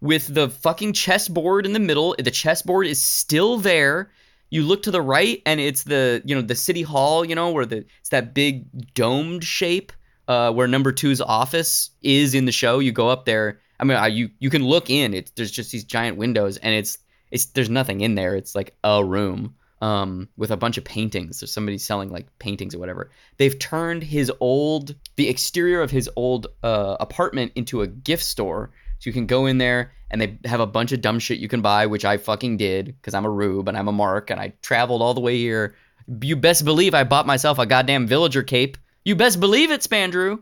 with the fucking chessboard in the middle. The chessboard is still there you look to the right and it's the you know the city hall you know where the it's that big domed shape uh, where number two's office is in the show you go up there i mean you you can look in it there's just these giant windows and it's it's there's nothing in there it's like a room um, with a bunch of paintings there's somebody selling like paintings or whatever they've turned his old the exterior of his old uh, apartment into a gift store so you can go in there and they have a bunch of dumb shit you can buy, which I fucking did because I'm a rube and I'm a mark and I traveled all the way here. You best believe I bought myself a goddamn villager cape. You best believe it, Spandrew.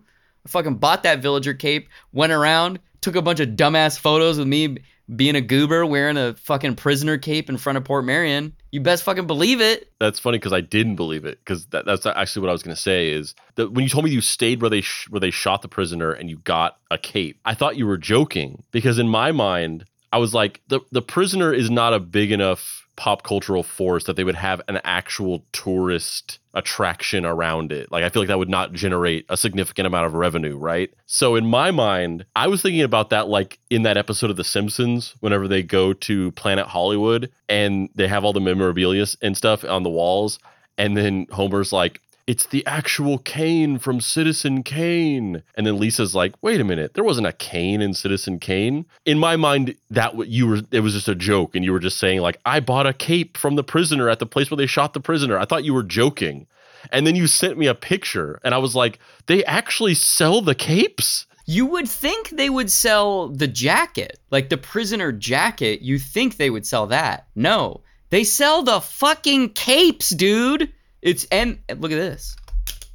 I fucking bought that villager cape, went around, took a bunch of dumbass photos with me being a goober wearing a fucking prisoner cape in front of Portmeirion. You best fucking believe it. That's funny because I didn't believe it because that, that's actually what I was going to say is that when you told me you stayed where they sh- where they shot the prisoner and you got a cape, I thought you were joking because in my mind I was like the the prisoner is not a big enough pop cultural force that they would have an actual tourist attraction around it. Like I feel like that would not generate a significant amount of revenue, right? So in my mind, I was thinking about that like in that episode of The Simpsons whenever they go to Planet Hollywood and they have all the memorabilia and stuff on the walls and then Homer's like, it's the actual Kane from Citizen Kane. And then Lisa's like, wait a minute, there wasn't a Kane in Citizen Kane. In my mind, that you were it was just a joke, and you were just saying like, I bought a cape from the prisoner at the place where they shot the prisoner. I thought you were joking. And then you sent me a picture, and I was like, they actually sell the capes. You would think they would sell the jacket, like the prisoner jacket. You think they would sell that. No, they sell the fucking capes, dude. It's and look at this.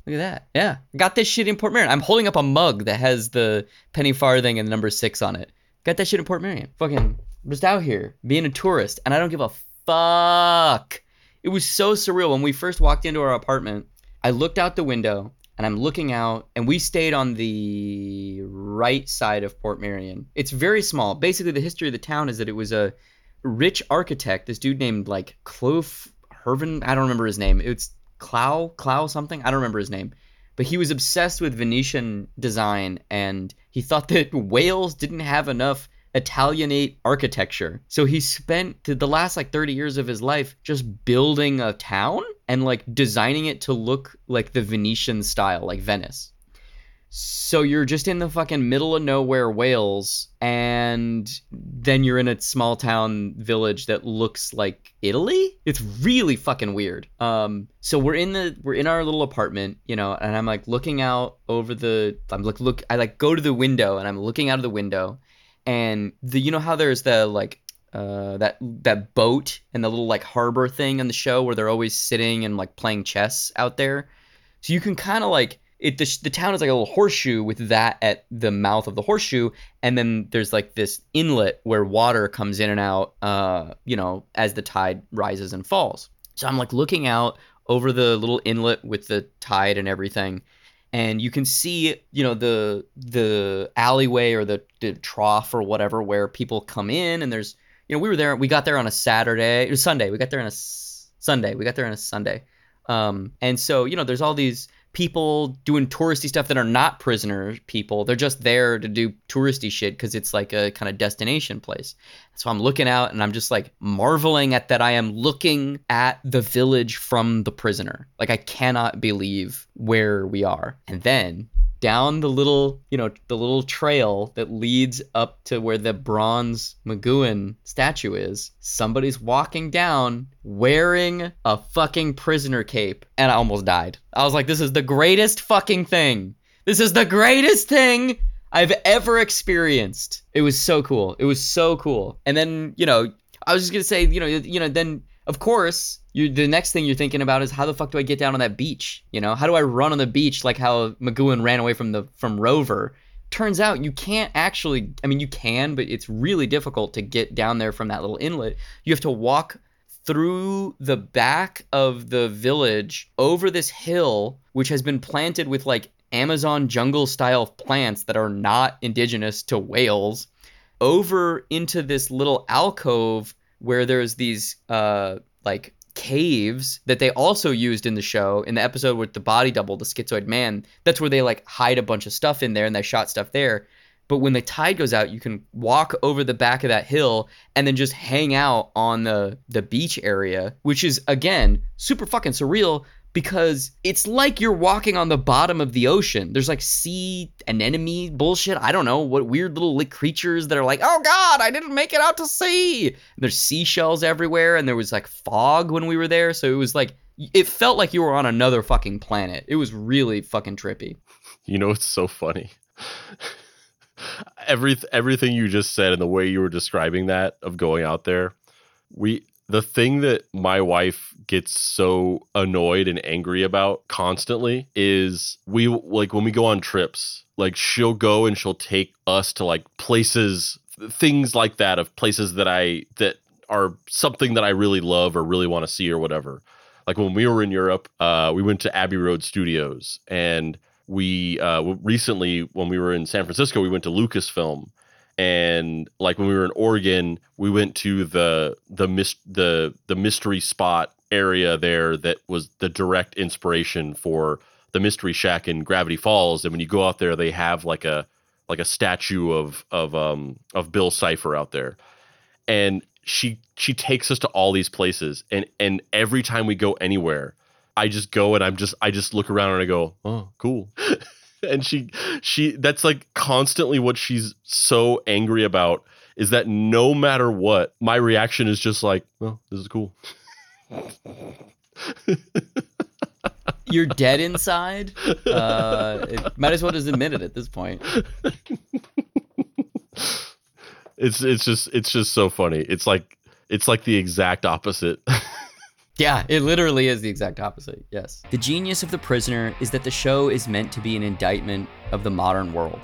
Look at that. Yeah. Got this shit in Portmeirion. I'm holding up a mug that has the penny farthing and the number six on it. Got that shit in Portmeirion. Fucking just out here being a tourist and I don't give a fuck. It was so surreal when we first walked into our apartment. I looked out the window and I'm looking out, and we stayed on the right side of Portmeirion. It's very small. Basically, the history of the town is that it was a rich architect, this dude named like Clove Herven. I don't remember his name. It's Clow, Clow something. I don't remember his name. But he was obsessed with Venetian design and he thought that Wales didn't have enough Italianate architecture. So he spent the last like 30 years of his life just building a town and like designing it to look like the Venetian style, like Venice. So you're just in the fucking middle of nowhere Wales and then you're in a small town village that looks like Italy. It's really fucking weird. Um so we're in the we're in our little apartment, you know, and I'm like looking out over the I'm like look I like go to the window and I'm looking out of the window and the you know how there's the like uh, that that boat and the little like harbor thing in the show where they're always sitting and like playing chess out there. So you can kind of like it the, the town is like a little horseshoe with that at the mouth of the horseshoe. And then there's like this inlet where water comes in and out uh you know as the tide rises and falls. So i'm like looking out over the little inlet with the tide and everything. And you can see you know the the alleyway or the, the trough or whatever where people come in. And there's you know we were there we got there on a saturday it was sunday. We got there on a sunday. We got there on a sunday. Um and so you know there's all these people doing touristy stuff that are not prisoner people. They're just there to do touristy shit because it's like a kind of destination place. So I'm looking out and I'm just like marveling at that I am looking at the village from the prisoner. Like I cannot believe where we are. And then down the little, you know, the little trail that leads up to where the bronze McGoohan statue is, somebody's walking down wearing a fucking prisoner cape. And I almost died. I was like, this is the greatest fucking thing. This is the greatest thing I've ever experienced. It was so cool. It was so cool. And then, you know, I was just gonna say, you know, you know, then of course, you the next thing you're thinking about is how the fuck do I get down on that beach? You know, how do I run on the beach like how McGoohan ran away from the from Rover? Turns out you can't actually. I mean, you can, but it's really difficult to get down there from that little inlet. You have to walk through the back of the village over this hill, which has been planted with like Amazon jungle style plants that are not indigenous to Wales, over into this little alcove where there's these uh like caves that they also used in the show in the episode with the body double the schizoid man that's where they like hide a bunch of stuff in there and they shot stuff there. But when the tide goes out you can walk over the back of that hill and then just hang out on the the beach area which is again super fucking surreal because it's like you're walking on the bottom of the ocean. There's like sea anemone bullshit. I don't know what weird little creatures that are like, oh god, I didn't make it out to sea. And there's seashells everywhere, and there was like fog when we were there, so it was like it felt like you were on another fucking planet. It was really fucking trippy. You know, it's so funny. Every everything you just said and the way you were describing that of going out there, we the thing that my wife gets so annoyed and angry about constantly is we like when we go on trips like she'll go and she'll take us to like places things like that of places that I that are something that I really love or really want to see or whatever. Like when we were in Europe, uh, we went to Abbey Road Studios, and we uh, recently when we were in San Francisco, we went to Lucasfilm, and like when we were in Oregon, we went to the the mis- the the mystery spot area there that was the direct inspiration for the Mystery Shack in Gravity Falls. And when you go out there, they have like a like a statue of of um of Bill Cipher out there, and she she takes us to all these places, and and every time we go anywhere, I just go and I'm just I just look around and I go, oh, cool. and she she that's like constantly what she's so angry about is that no matter what my reaction is just like oh this is cool you're dead inside uh it, might as well just admit it at this point it's it's just it's just so funny it's like it's like the exact opposite Yeah, it literally is the exact opposite. Yes. The genius of The Prisoner is that the show is meant to be an indictment of the modern world.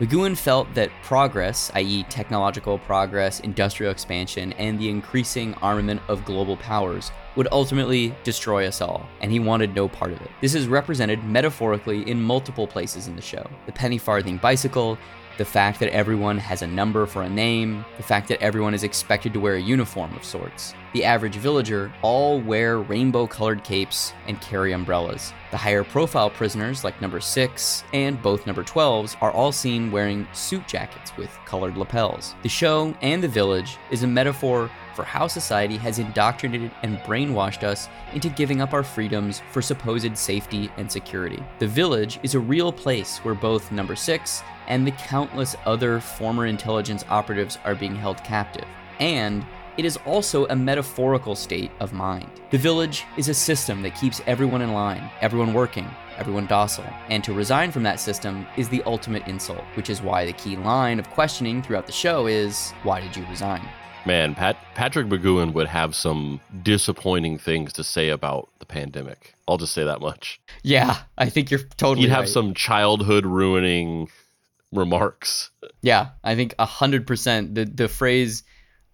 McGoohan felt that progress, i.e., technological progress, industrial expansion, and the increasing armament of global powers, would ultimately destroy us all, and he wanted no part of it. This is represented metaphorically in multiple places in the show the penny farthing bicycle, the fact that everyone has a number for a name, the fact that everyone is expected to wear a uniform of sorts. The average villager all wear rainbow colored capes and carry umbrellas. The higher profile prisoners, like number 6 and both number 12s, are all seen wearing suit jackets with colored lapels. The show and the village is a metaphor for how society has indoctrinated and brainwashed us into giving up our freedoms for supposed safety and security. The village is a real place where both number 6 and the countless other former intelligence operatives are being held captive. And it is also a metaphorical state of mind. The village is a system that keeps everyone in line, everyone working, everyone docile. And to resign from that system is the ultimate insult, which is why the key line of questioning throughout the show is why did you resign? Man, Pat, Patrick McGoohan would have some disappointing things to say about the pandemic. I'll just say that much. Yeah, I think you're totally. He'd have right. some childhood ruining remarks. Yeah, I think a hundred percent. The the phrase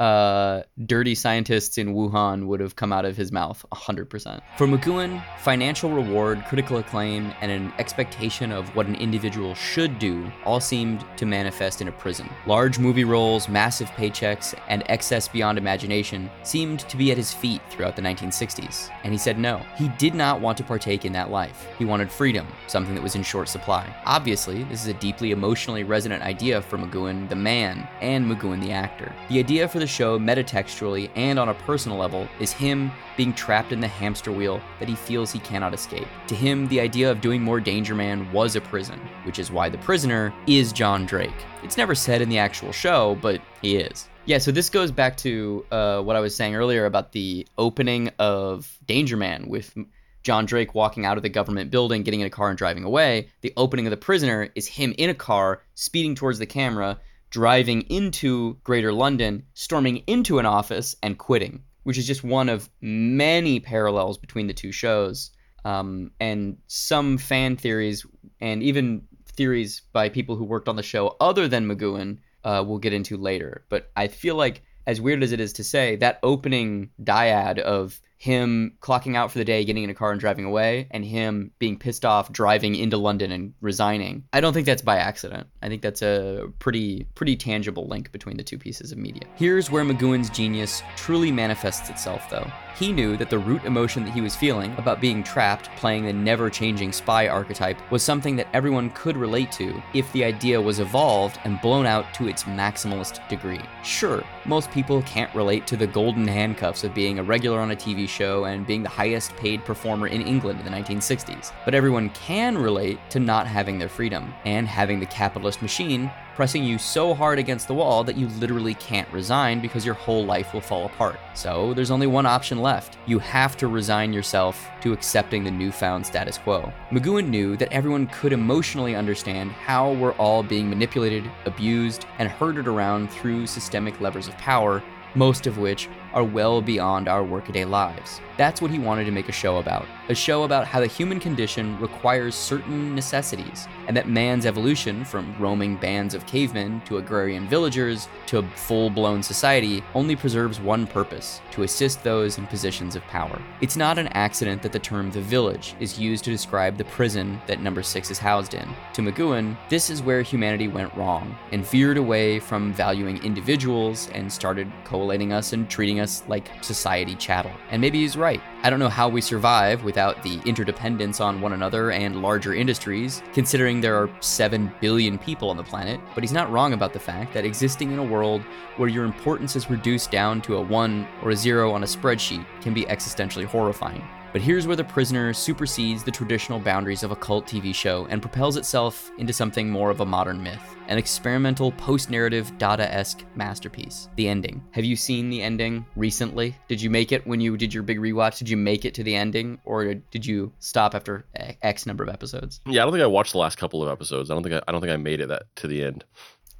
uh, dirty scientists in Wuhan would have come out of his mouth 100%. For McGoohan, financial reward, critical acclaim, and an expectation of what an individual should do all seemed to manifest in a prison. Large movie roles, massive paychecks, and excess beyond imagination seemed to be at his feet throughout the 1960s. And he said no. He did not want to partake in that life. He wanted freedom, something that was in short supply. Obviously, this is a deeply emotionally resonant idea for McGoohan, the man, and McGoohan, the actor. The idea for the show metatextually and on a personal level is him being trapped in the hamster wheel that he feels he cannot escape. To him, the idea of doing more Danger Man was a prison, which is why the prisoner is John Drake. It's never said in the actual show, but he is. Yeah, so this goes back to uh, what I was saying earlier about the opening of Danger Man with John Drake walking out of the government building, getting in a car and driving away. The opening of The Prisoner is him in a car, speeding towards the camera, driving into Greater London, storming into an office, and quitting. which is just one of many parallels between the two shows. Um, and some fan theories and even theories by people who worked on the show other than McGoohan uh, we'll get into later. But I feel like, as weird as it is to say, that opening dyad of him clocking out for the day, getting in a car and driving away, and him being pissed off driving into London and resigning. I don't think that's by accident. I think that's a pretty pretty tangible link between the two pieces of media. Here's where McGoohan's genius truly manifests itself though. He knew that the root emotion that he was feeling about being trapped playing the never changing spy archetype was something that everyone could relate to if the idea was evolved and blown out to its maximalist degree. Sure, most people can't relate to the golden handcuffs of being a regular on a TV show and being the highest paid performer in England in the 1960s, but everyone can relate to not having their freedom and having the capitalist machine pressing you so hard against the wall that you literally can't resign because your whole life will fall apart. So there's only one option left. You have to resign yourself to accepting the newfound status quo. McGoohan knew that everyone could emotionally understand how we're all being manipulated, abused, and herded around through systemic levers of power most of which are well beyond our workaday lives. That's what he wanted to make a show about a show about how the human condition requires certain necessities, and that man's evolution from roaming bands of cavemen to agrarian villagers to a full blown society only preserves one purpose to assist those in positions of power. It's not an accident that the term the village is used to describe the prison that number six is housed in. To McGoohan, this is where humanity went wrong and veered away from valuing individuals and started collating us and treating us like society chattel. And maybe he's right. I don't know how we survive without the interdependence on one another and larger industries, considering there are 7 billion people on the planet, but he's not wrong about the fact that existing in a world where your importance is reduced down to a 1 or a 0 on a spreadsheet can be existentially horrifying. But here's where The Prisoner supersedes the traditional boundaries of a cult TV show and propels itself into something more of a modern myth, an experimental post narrative Dada esque masterpiece. The ending. Have you seen the ending recently? Did you make it when you did your big rewatch? Did you make it to the ending or did you stop after X number of episodes? Yeah, I don't think I watched the last couple of episodes. I don't think I, I don't think I made it that to the end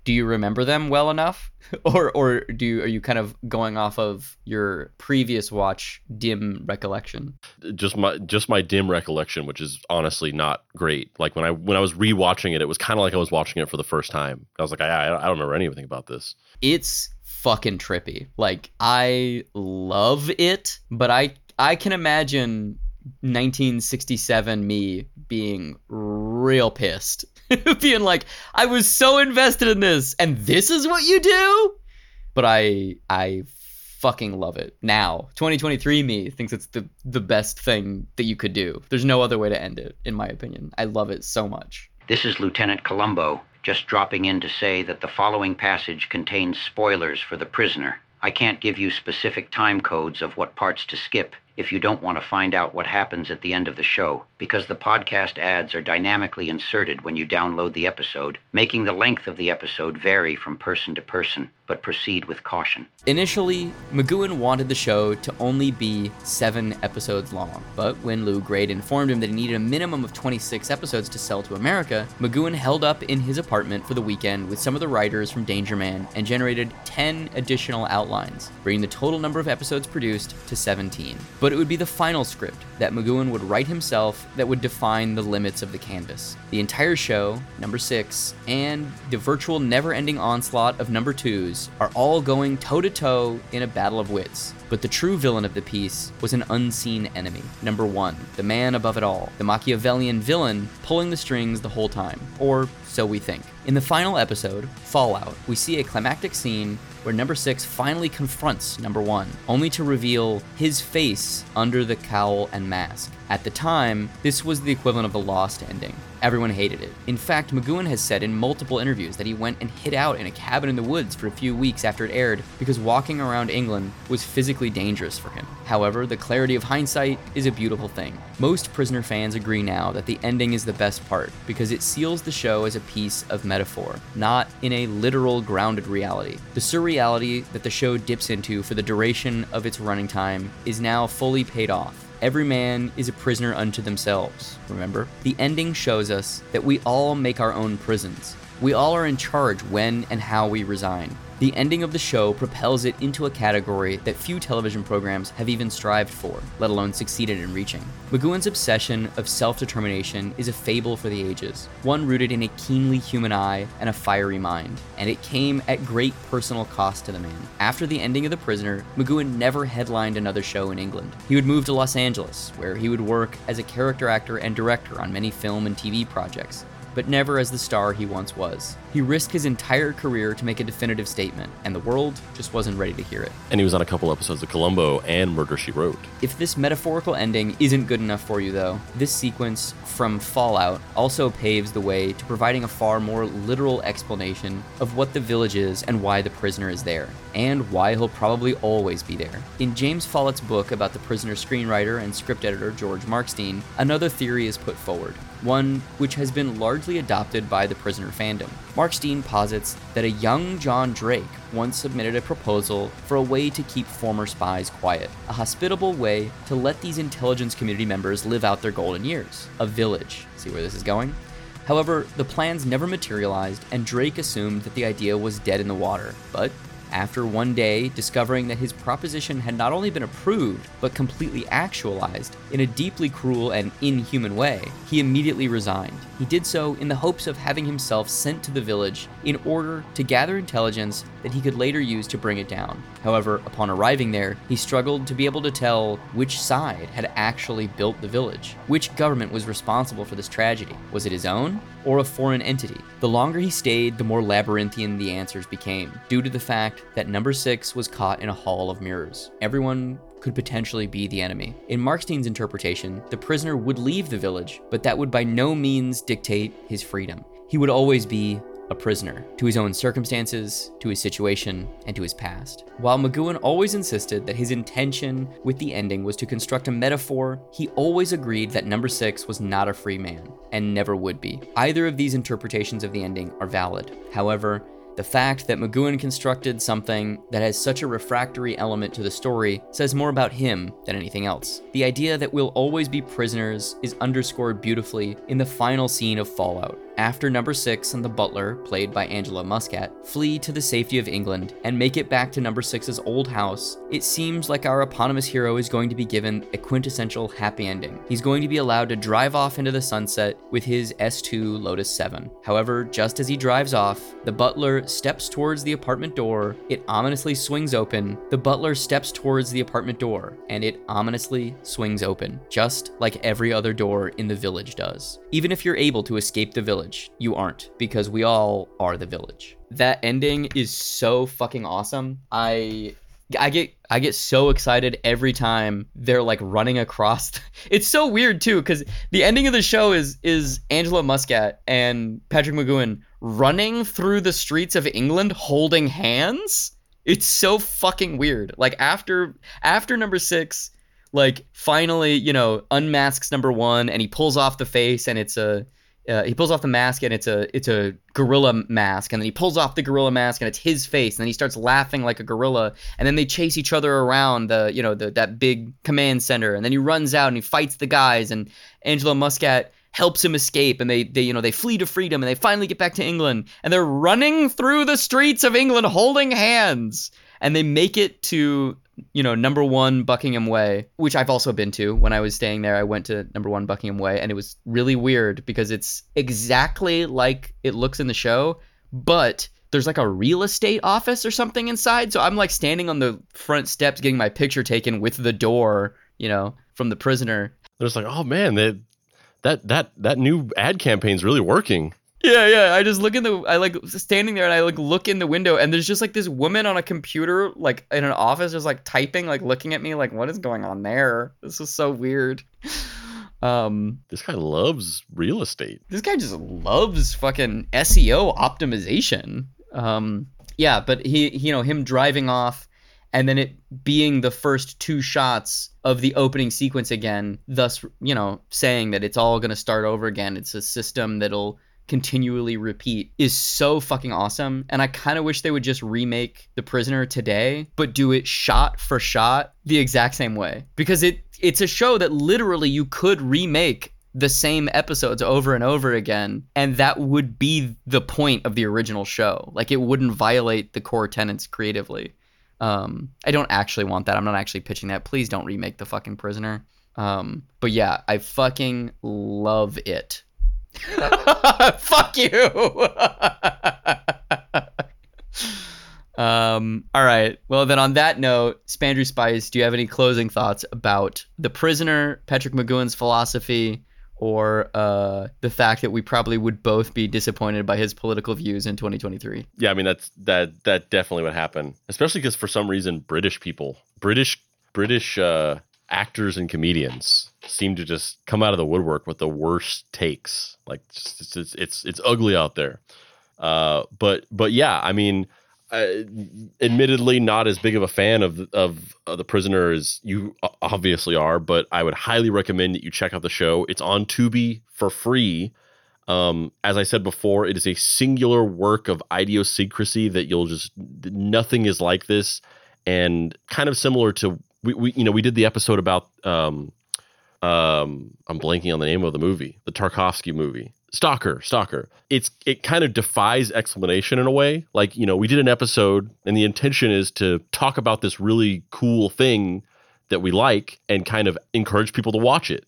do you remember them well enough? Or or do you, are you kind of going off of your previous watch dim recollection? Just my just my dim recollection which is honestly not great. Like when i when i was rewatching it it was kind of like i was watching it for the first time. I was like i, I don't remember anything about this. It's fucking trippy. Like i love it but i i can imagine 1967 me being real pissed being like, I was so invested in this, and this is what you do. But I I fucking love it. Now, 2023 me thinks it's the the best thing that you could do. There's no other way to end it, in my opinion. I love it so much. This is Lieutenant Columbo, just dropping in to say that the following passage contains spoilers for the prisoner. I can't give you specific time codes of what parts to skip if you don't want to find out what happens at the end of the show, because the podcast ads are dynamically inserted when you download the episode, making the length of the episode vary from person to person, but proceed with caution. Initially, McGoohan wanted the show to only be seven episodes long, but when Lew Grade informed him that he needed a minimum of 26 episodes to sell to America, McGoohan held up in his apartment for the weekend with some of the writers from Danger Man and generated 10 additional outlines, bringing the total number of episodes produced to 17 but it would be the final script that McGoohan would write himself that would define the limits of the canvas. The entire show, number six, and the virtual never ending onslaught of number twos are all going toe to toe in a battle of wits. But the true villain of the piece was an unseen enemy. Number one, the man above it all, the Machiavellian villain pulling the strings the whole time. Or so we think. In the final episode, Fallout, we see a climactic scene where number six finally confronts number one, only to reveal his face under the cowl and mask. At the time, this was the equivalent of the Lost ending. Everyone hated it. In fact, McGoohan has said in multiple interviews that he went and hid out in a cabin in the woods for a few weeks after it aired because walking around England was physically dangerous for him. However, the clarity of hindsight is a beautiful thing. Most prisoner fans agree now that the ending is the best part because it seals the show as a piece of metaphor, not in a literal grounded reality. The surreality that the show dips into for the duration of its running time is now fully paid off Every man is a prisoner unto themselves, remember? The ending shows us that we all make our own prisons. We all are in charge when and how we resign. The ending of the show propels it into a category that few television programs have even strived for, let alone succeeded in reaching. McGoohan's obsession of self determination is a fable for the ages, one rooted in a keenly human eye and a fiery mind, and it came at great personal cost to the man. After the ending of The Prisoner, McGoohan never headlined another show in England. He would move to Los Angeles, where he would work as a character actor and director on many film and TV projects but never as the star he once was. He risked his entire career to make a definitive statement, and the world just wasn't ready to hear it. And he was on a couple episodes of Columbo and Murder She Wrote. If this metaphorical ending isn't good enough for you, though, this sequence from Fallout also paves the way to providing a far more literal explanation of what the village is and why the prisoner is there, and why he'll probably always be there. In James Follett's book about the prisoner screenwriter and script editor George Markstein, another theory is put forward one which has been largely adopted by the prisoner fandom. Markstein posits that a young John Drake once submitted a proposal for a way to keep former spies quiet, a hospitable way to let these intelligence community members live out their golden years. A village. See where this is going? However, the plans never materialized, and Drake assumed that the idea was dead in the water. But after one day discovering that his proposition had not only been approved, but completely actualized in a deeply cruel and inhuman way, he immediately resigned. He did so in the hopes of having himself sent to the village in order to gather intelligence that he could later use to bring it down. However, upon arriving there, he struggled to be able to tell which side had actually built the village. Which government was responsible for this tragedy? Was it his own or a foreign entity? The longer he stayed, the more labyrinthian the answers became, due to the fact that number six was caught in a hall of mirrors. Everyone could potentially be the enemy. In Markstein's interpretation, the prisoner would leave the village, but that would by no means dictate his freedom. He would always be a prisoner to his own circumstances, to his situation, and to his past. While McGoohan always insisted that his intention with the ending was to construct a metaphor, he always agreed that number six was not a free man, and never would be. Either of these interpretations of the ending are valid. However, the fact that McGoohan constructed something that has such a refractory element to the story says more about him than anything else. The idea that we'll always be prisoners is underscored beautifully in the final scene of Fallout, after number six and the butler, played by Angelo Muscat, flee to the safety of England and make it back to number six's old house, it seems like our eponymous hero is going to be given a quintessential happy ending. He's going to be allowed to drive off into the sunset with his S2 Lotus 7. However, just as he drives off, the butler steps towards the apartment door, it ominously swings open, the butler steps towards the apartment door, and it ominously swings open, just like every other door in the village does. Even if you're able to escape the village, village. You aren't because we all are the village. That ending is so fucking awesome. I I get I get so excited every time they're like running across. it's so weird too cuz the ending of the show is is Angelo Muscat and Patrick McGoohan running through the streets of England holding hands. It's so fucking weird. Like after after number 6 like finally, you know, unmasks number 1 and he pulls off the face and it's a uh, he pulls off the mask and it's a it's a gorilla mask. And then he pulls off the gorilla mask and it's his face. And then he starts laughing like a gorilla. And then they chase each other around the you know the that big command center. And then he runs out and he fights the guys. And Angelo Muscat helps him escape. And they they you know they flee to freedom and they finally get back to England. And they're running through the streets of England holding hands. And they make it to you know, number one Buckingham Way, which I've also been to. When I was staying there, I went to number one Buckingham Way, and it was really weird because it's exactly like it looks in the show, but there's like a real estate office or something inside. So I'm like standing on the front steps getting my picture taken with the door, you know, from the prisoner. There's like, oh man, that that that that new ad campaign's really working. Yeah, yeah. I just look in the. I like standing there and I like look in the window and there's just like this woman on a computer, like in an office, just like typing, like looking at me, like what is going on there? This is so weird. Um, this guy loves real estate. This guy just loves fucking SEO optimization. Um, yeah, but he, you know, him driving off and then it being the first two shots of the opening sequence again, thus, you know, saying that it's all going to start over again. It's a system that'll continually repeat is so fucking awesome. And I kind of wish they would just remake The Prisoner today, but do it shot for shot the exact same way. Because it it's a show that literally you could remake the same episodes over and over again, and that would be the point of the original show. Like it wouldn't violate the core tenets creatively. Um, I don't actually want that. I'm not actually pitching that. Please don't remake the fucking prisoner. Um, but yeah, I fucking love it. Fuck you. um, all right. Well, then on that note, Spandrew Spice, do you have any closing thoughts about the prisoner, Patrick McGoohan's philosophy, or uh, the fact that we probably would both be disappointed by his political views in 2023? Yeah, I mean that's that that definitely would happen, especially because for some reason British people, British British uh, actors and comedians seem to just come out of the woodwork with the worst takes. Like it's it's it's, it's ugly out there. Uh, but but yeah, I mean, uh, admittedly, not as big of a fan of of, of the prisoner as you obviously are. But I would highly recommend that you check out the show. It's on Tubi for free. Um, as I said before, it is a singular work of idiosyncrasy that you'll just nothing is like this, and kind of similar to we, we you know we did the episode about um, um, I'm blanking on the name of the movie, the Tarkovsky movie. Stalker, Stalker. It's it kind of defies explanation in a way. Like, you know, we did an episode and the intention is to talk about this really cool thing that we like and kind of encourage people to watch it.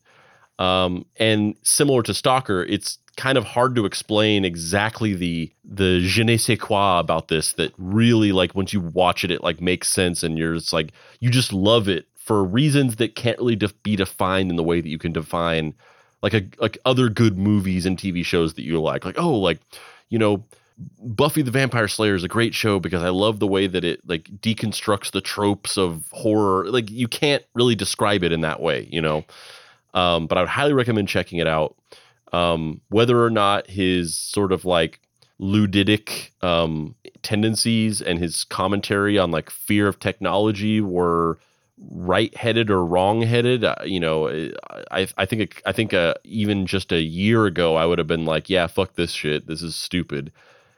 Um, and similar to Stalker, it's kind of hard to explain exactly the the je ne sais quoi about this that really like once you watch it it like makes sense and you're just like you just love it for reasons that can't really def- be defined in the way that you can define like a like other good movies and TV shows that you like. Like oh, like you know, Buffy the Vampire Slayer is a great show because I love the way that it like deconstructs the tropes of horror. Like you can't really describe it in that way, you know. Um, but I would highly recommend checking it out. Um, whether or not his sort of like ludic um, tendencies and his commentary on like fear of technology were right-headed or wrong-headed. Uh, you know, I I think I think uh, even just a year ago, I would have been like, yeah, fuck this shit. This is stupid.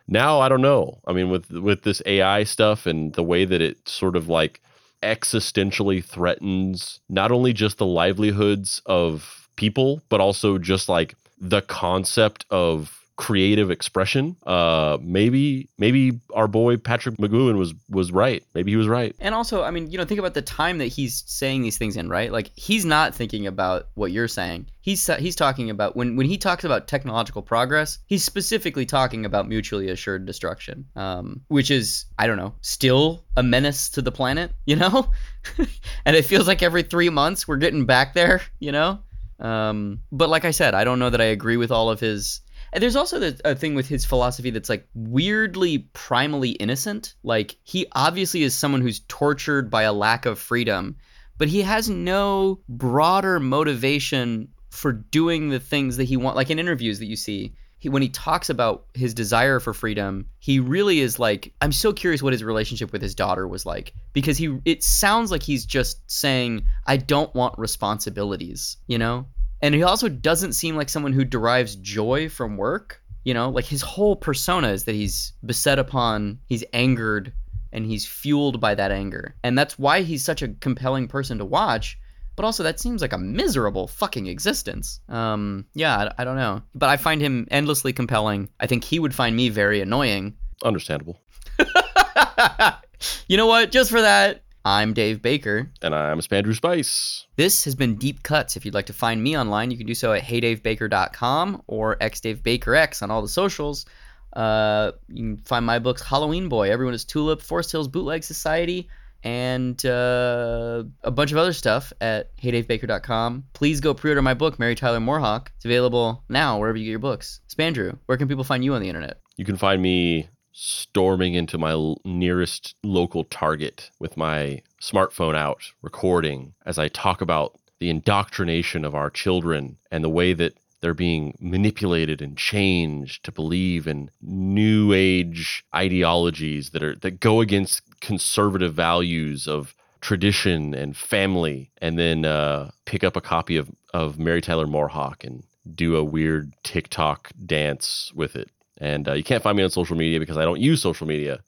Now I don't know. I mean, with with this AI stuff and the way that it sort of like existentially threatens not only just the livelihoods of people, but also just like the concept of creative expression. Uh, maybe maybe our boy Patrick McGoohan was was right. Maybe he was right. And also, I mean, you know, think about the time that he's saying these things in, right? Like he's not thinking about what you're saying. He's he's talking about when when he talks about technological progress, he's specifically talking about mutually assured destruction, um, which is I don't know, still a menace to the planet, you know. and it feels like every three months we're getting back there, you know. Um, but like I said, I don't know that I agree with all of his there's also the, a thing with his philosophy that's like weirdly primally innocent. Like he obviously is someone who's tortured by a lack of freedom, but he has no broader motivation for doing the things that he wants. Like in interviews that you see, he, when he talks about his desire for freedom, he really is like, I'm so curious what his relationship with his daughter was like because he, it sounds like he's just saying, I don't want responsibilities, you know? And he also doesn't seem like someone who derives joy from work. You know, like his whole persona is that he's beset upon, he's angered, and he's fueled by that anger. And that's why he's such a compelling person to watch. But also, that seems like a miserable fucking existence. Um, yeah, I, I don't know. But I find him endlessly compelling. I think he would find me very annoying. Understandable. you know what? Just for that, I'm Dave Baker. And I'm Spandrew Spice. This has been Deep Cuts. If you'd like to find me online, you can do so at heydavebaker.com or xdavebakerx on all the socials. Uh, you can find my books Halloween Boy, Everyone is Tulip, Forest Hills Bootleg Society, and uh, a bunch of other stuff at heydavebaker.com. Please go pre order my book, Mary Tyler MooreHawk. It's available now wherever you get your books. Spandrew, where can people find you on the internet? You can find me storming into my nearest local Target with my smartphone out, recording as I talk about the indoctrination of our children and the way that they're being manipulated and changed to believe in new age ideologies that are that go against conservative values of tradition and family and then uh, pick up a copy of, of Mary Tyler MooreHawk and do a weird TikTok dance with it and uh, you can't find me on social media because I don't use social media.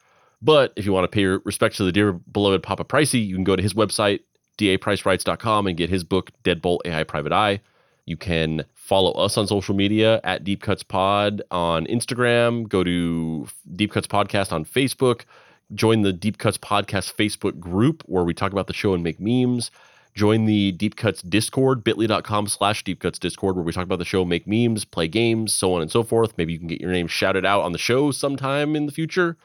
But if you want to pay respect to the dear beloved Papa Pricey, you can go to his website, dapricerights.com, and get his book, Deadbolt AI Private Eye. You can follow us on social media at Deep Cuts Pod on Instagram. Go to Deep Cuts Podcast on Facebook. Join the Deep Cuts Podcast Facebook group where we talk about the show and make memes. Join the Deep Cuts Discord, bit.ly.com slash Deep Cuts Discord, where we talk about the show, make memes, play games, so on and so forth. Maybe you can get your name shouted out on the show sometime in the future.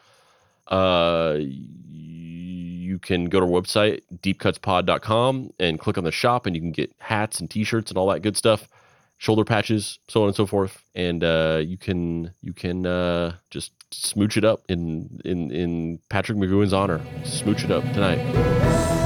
Uh, you can go to our website, deepcutspod.com, and click on the shop, and you can get hats and t-shirts and all that good stuff, shoulder patches, so on and so forth. And uh, you can you can uh, just smooch it up in in in Patrick McGoohan's honor. Smooch it up tonight.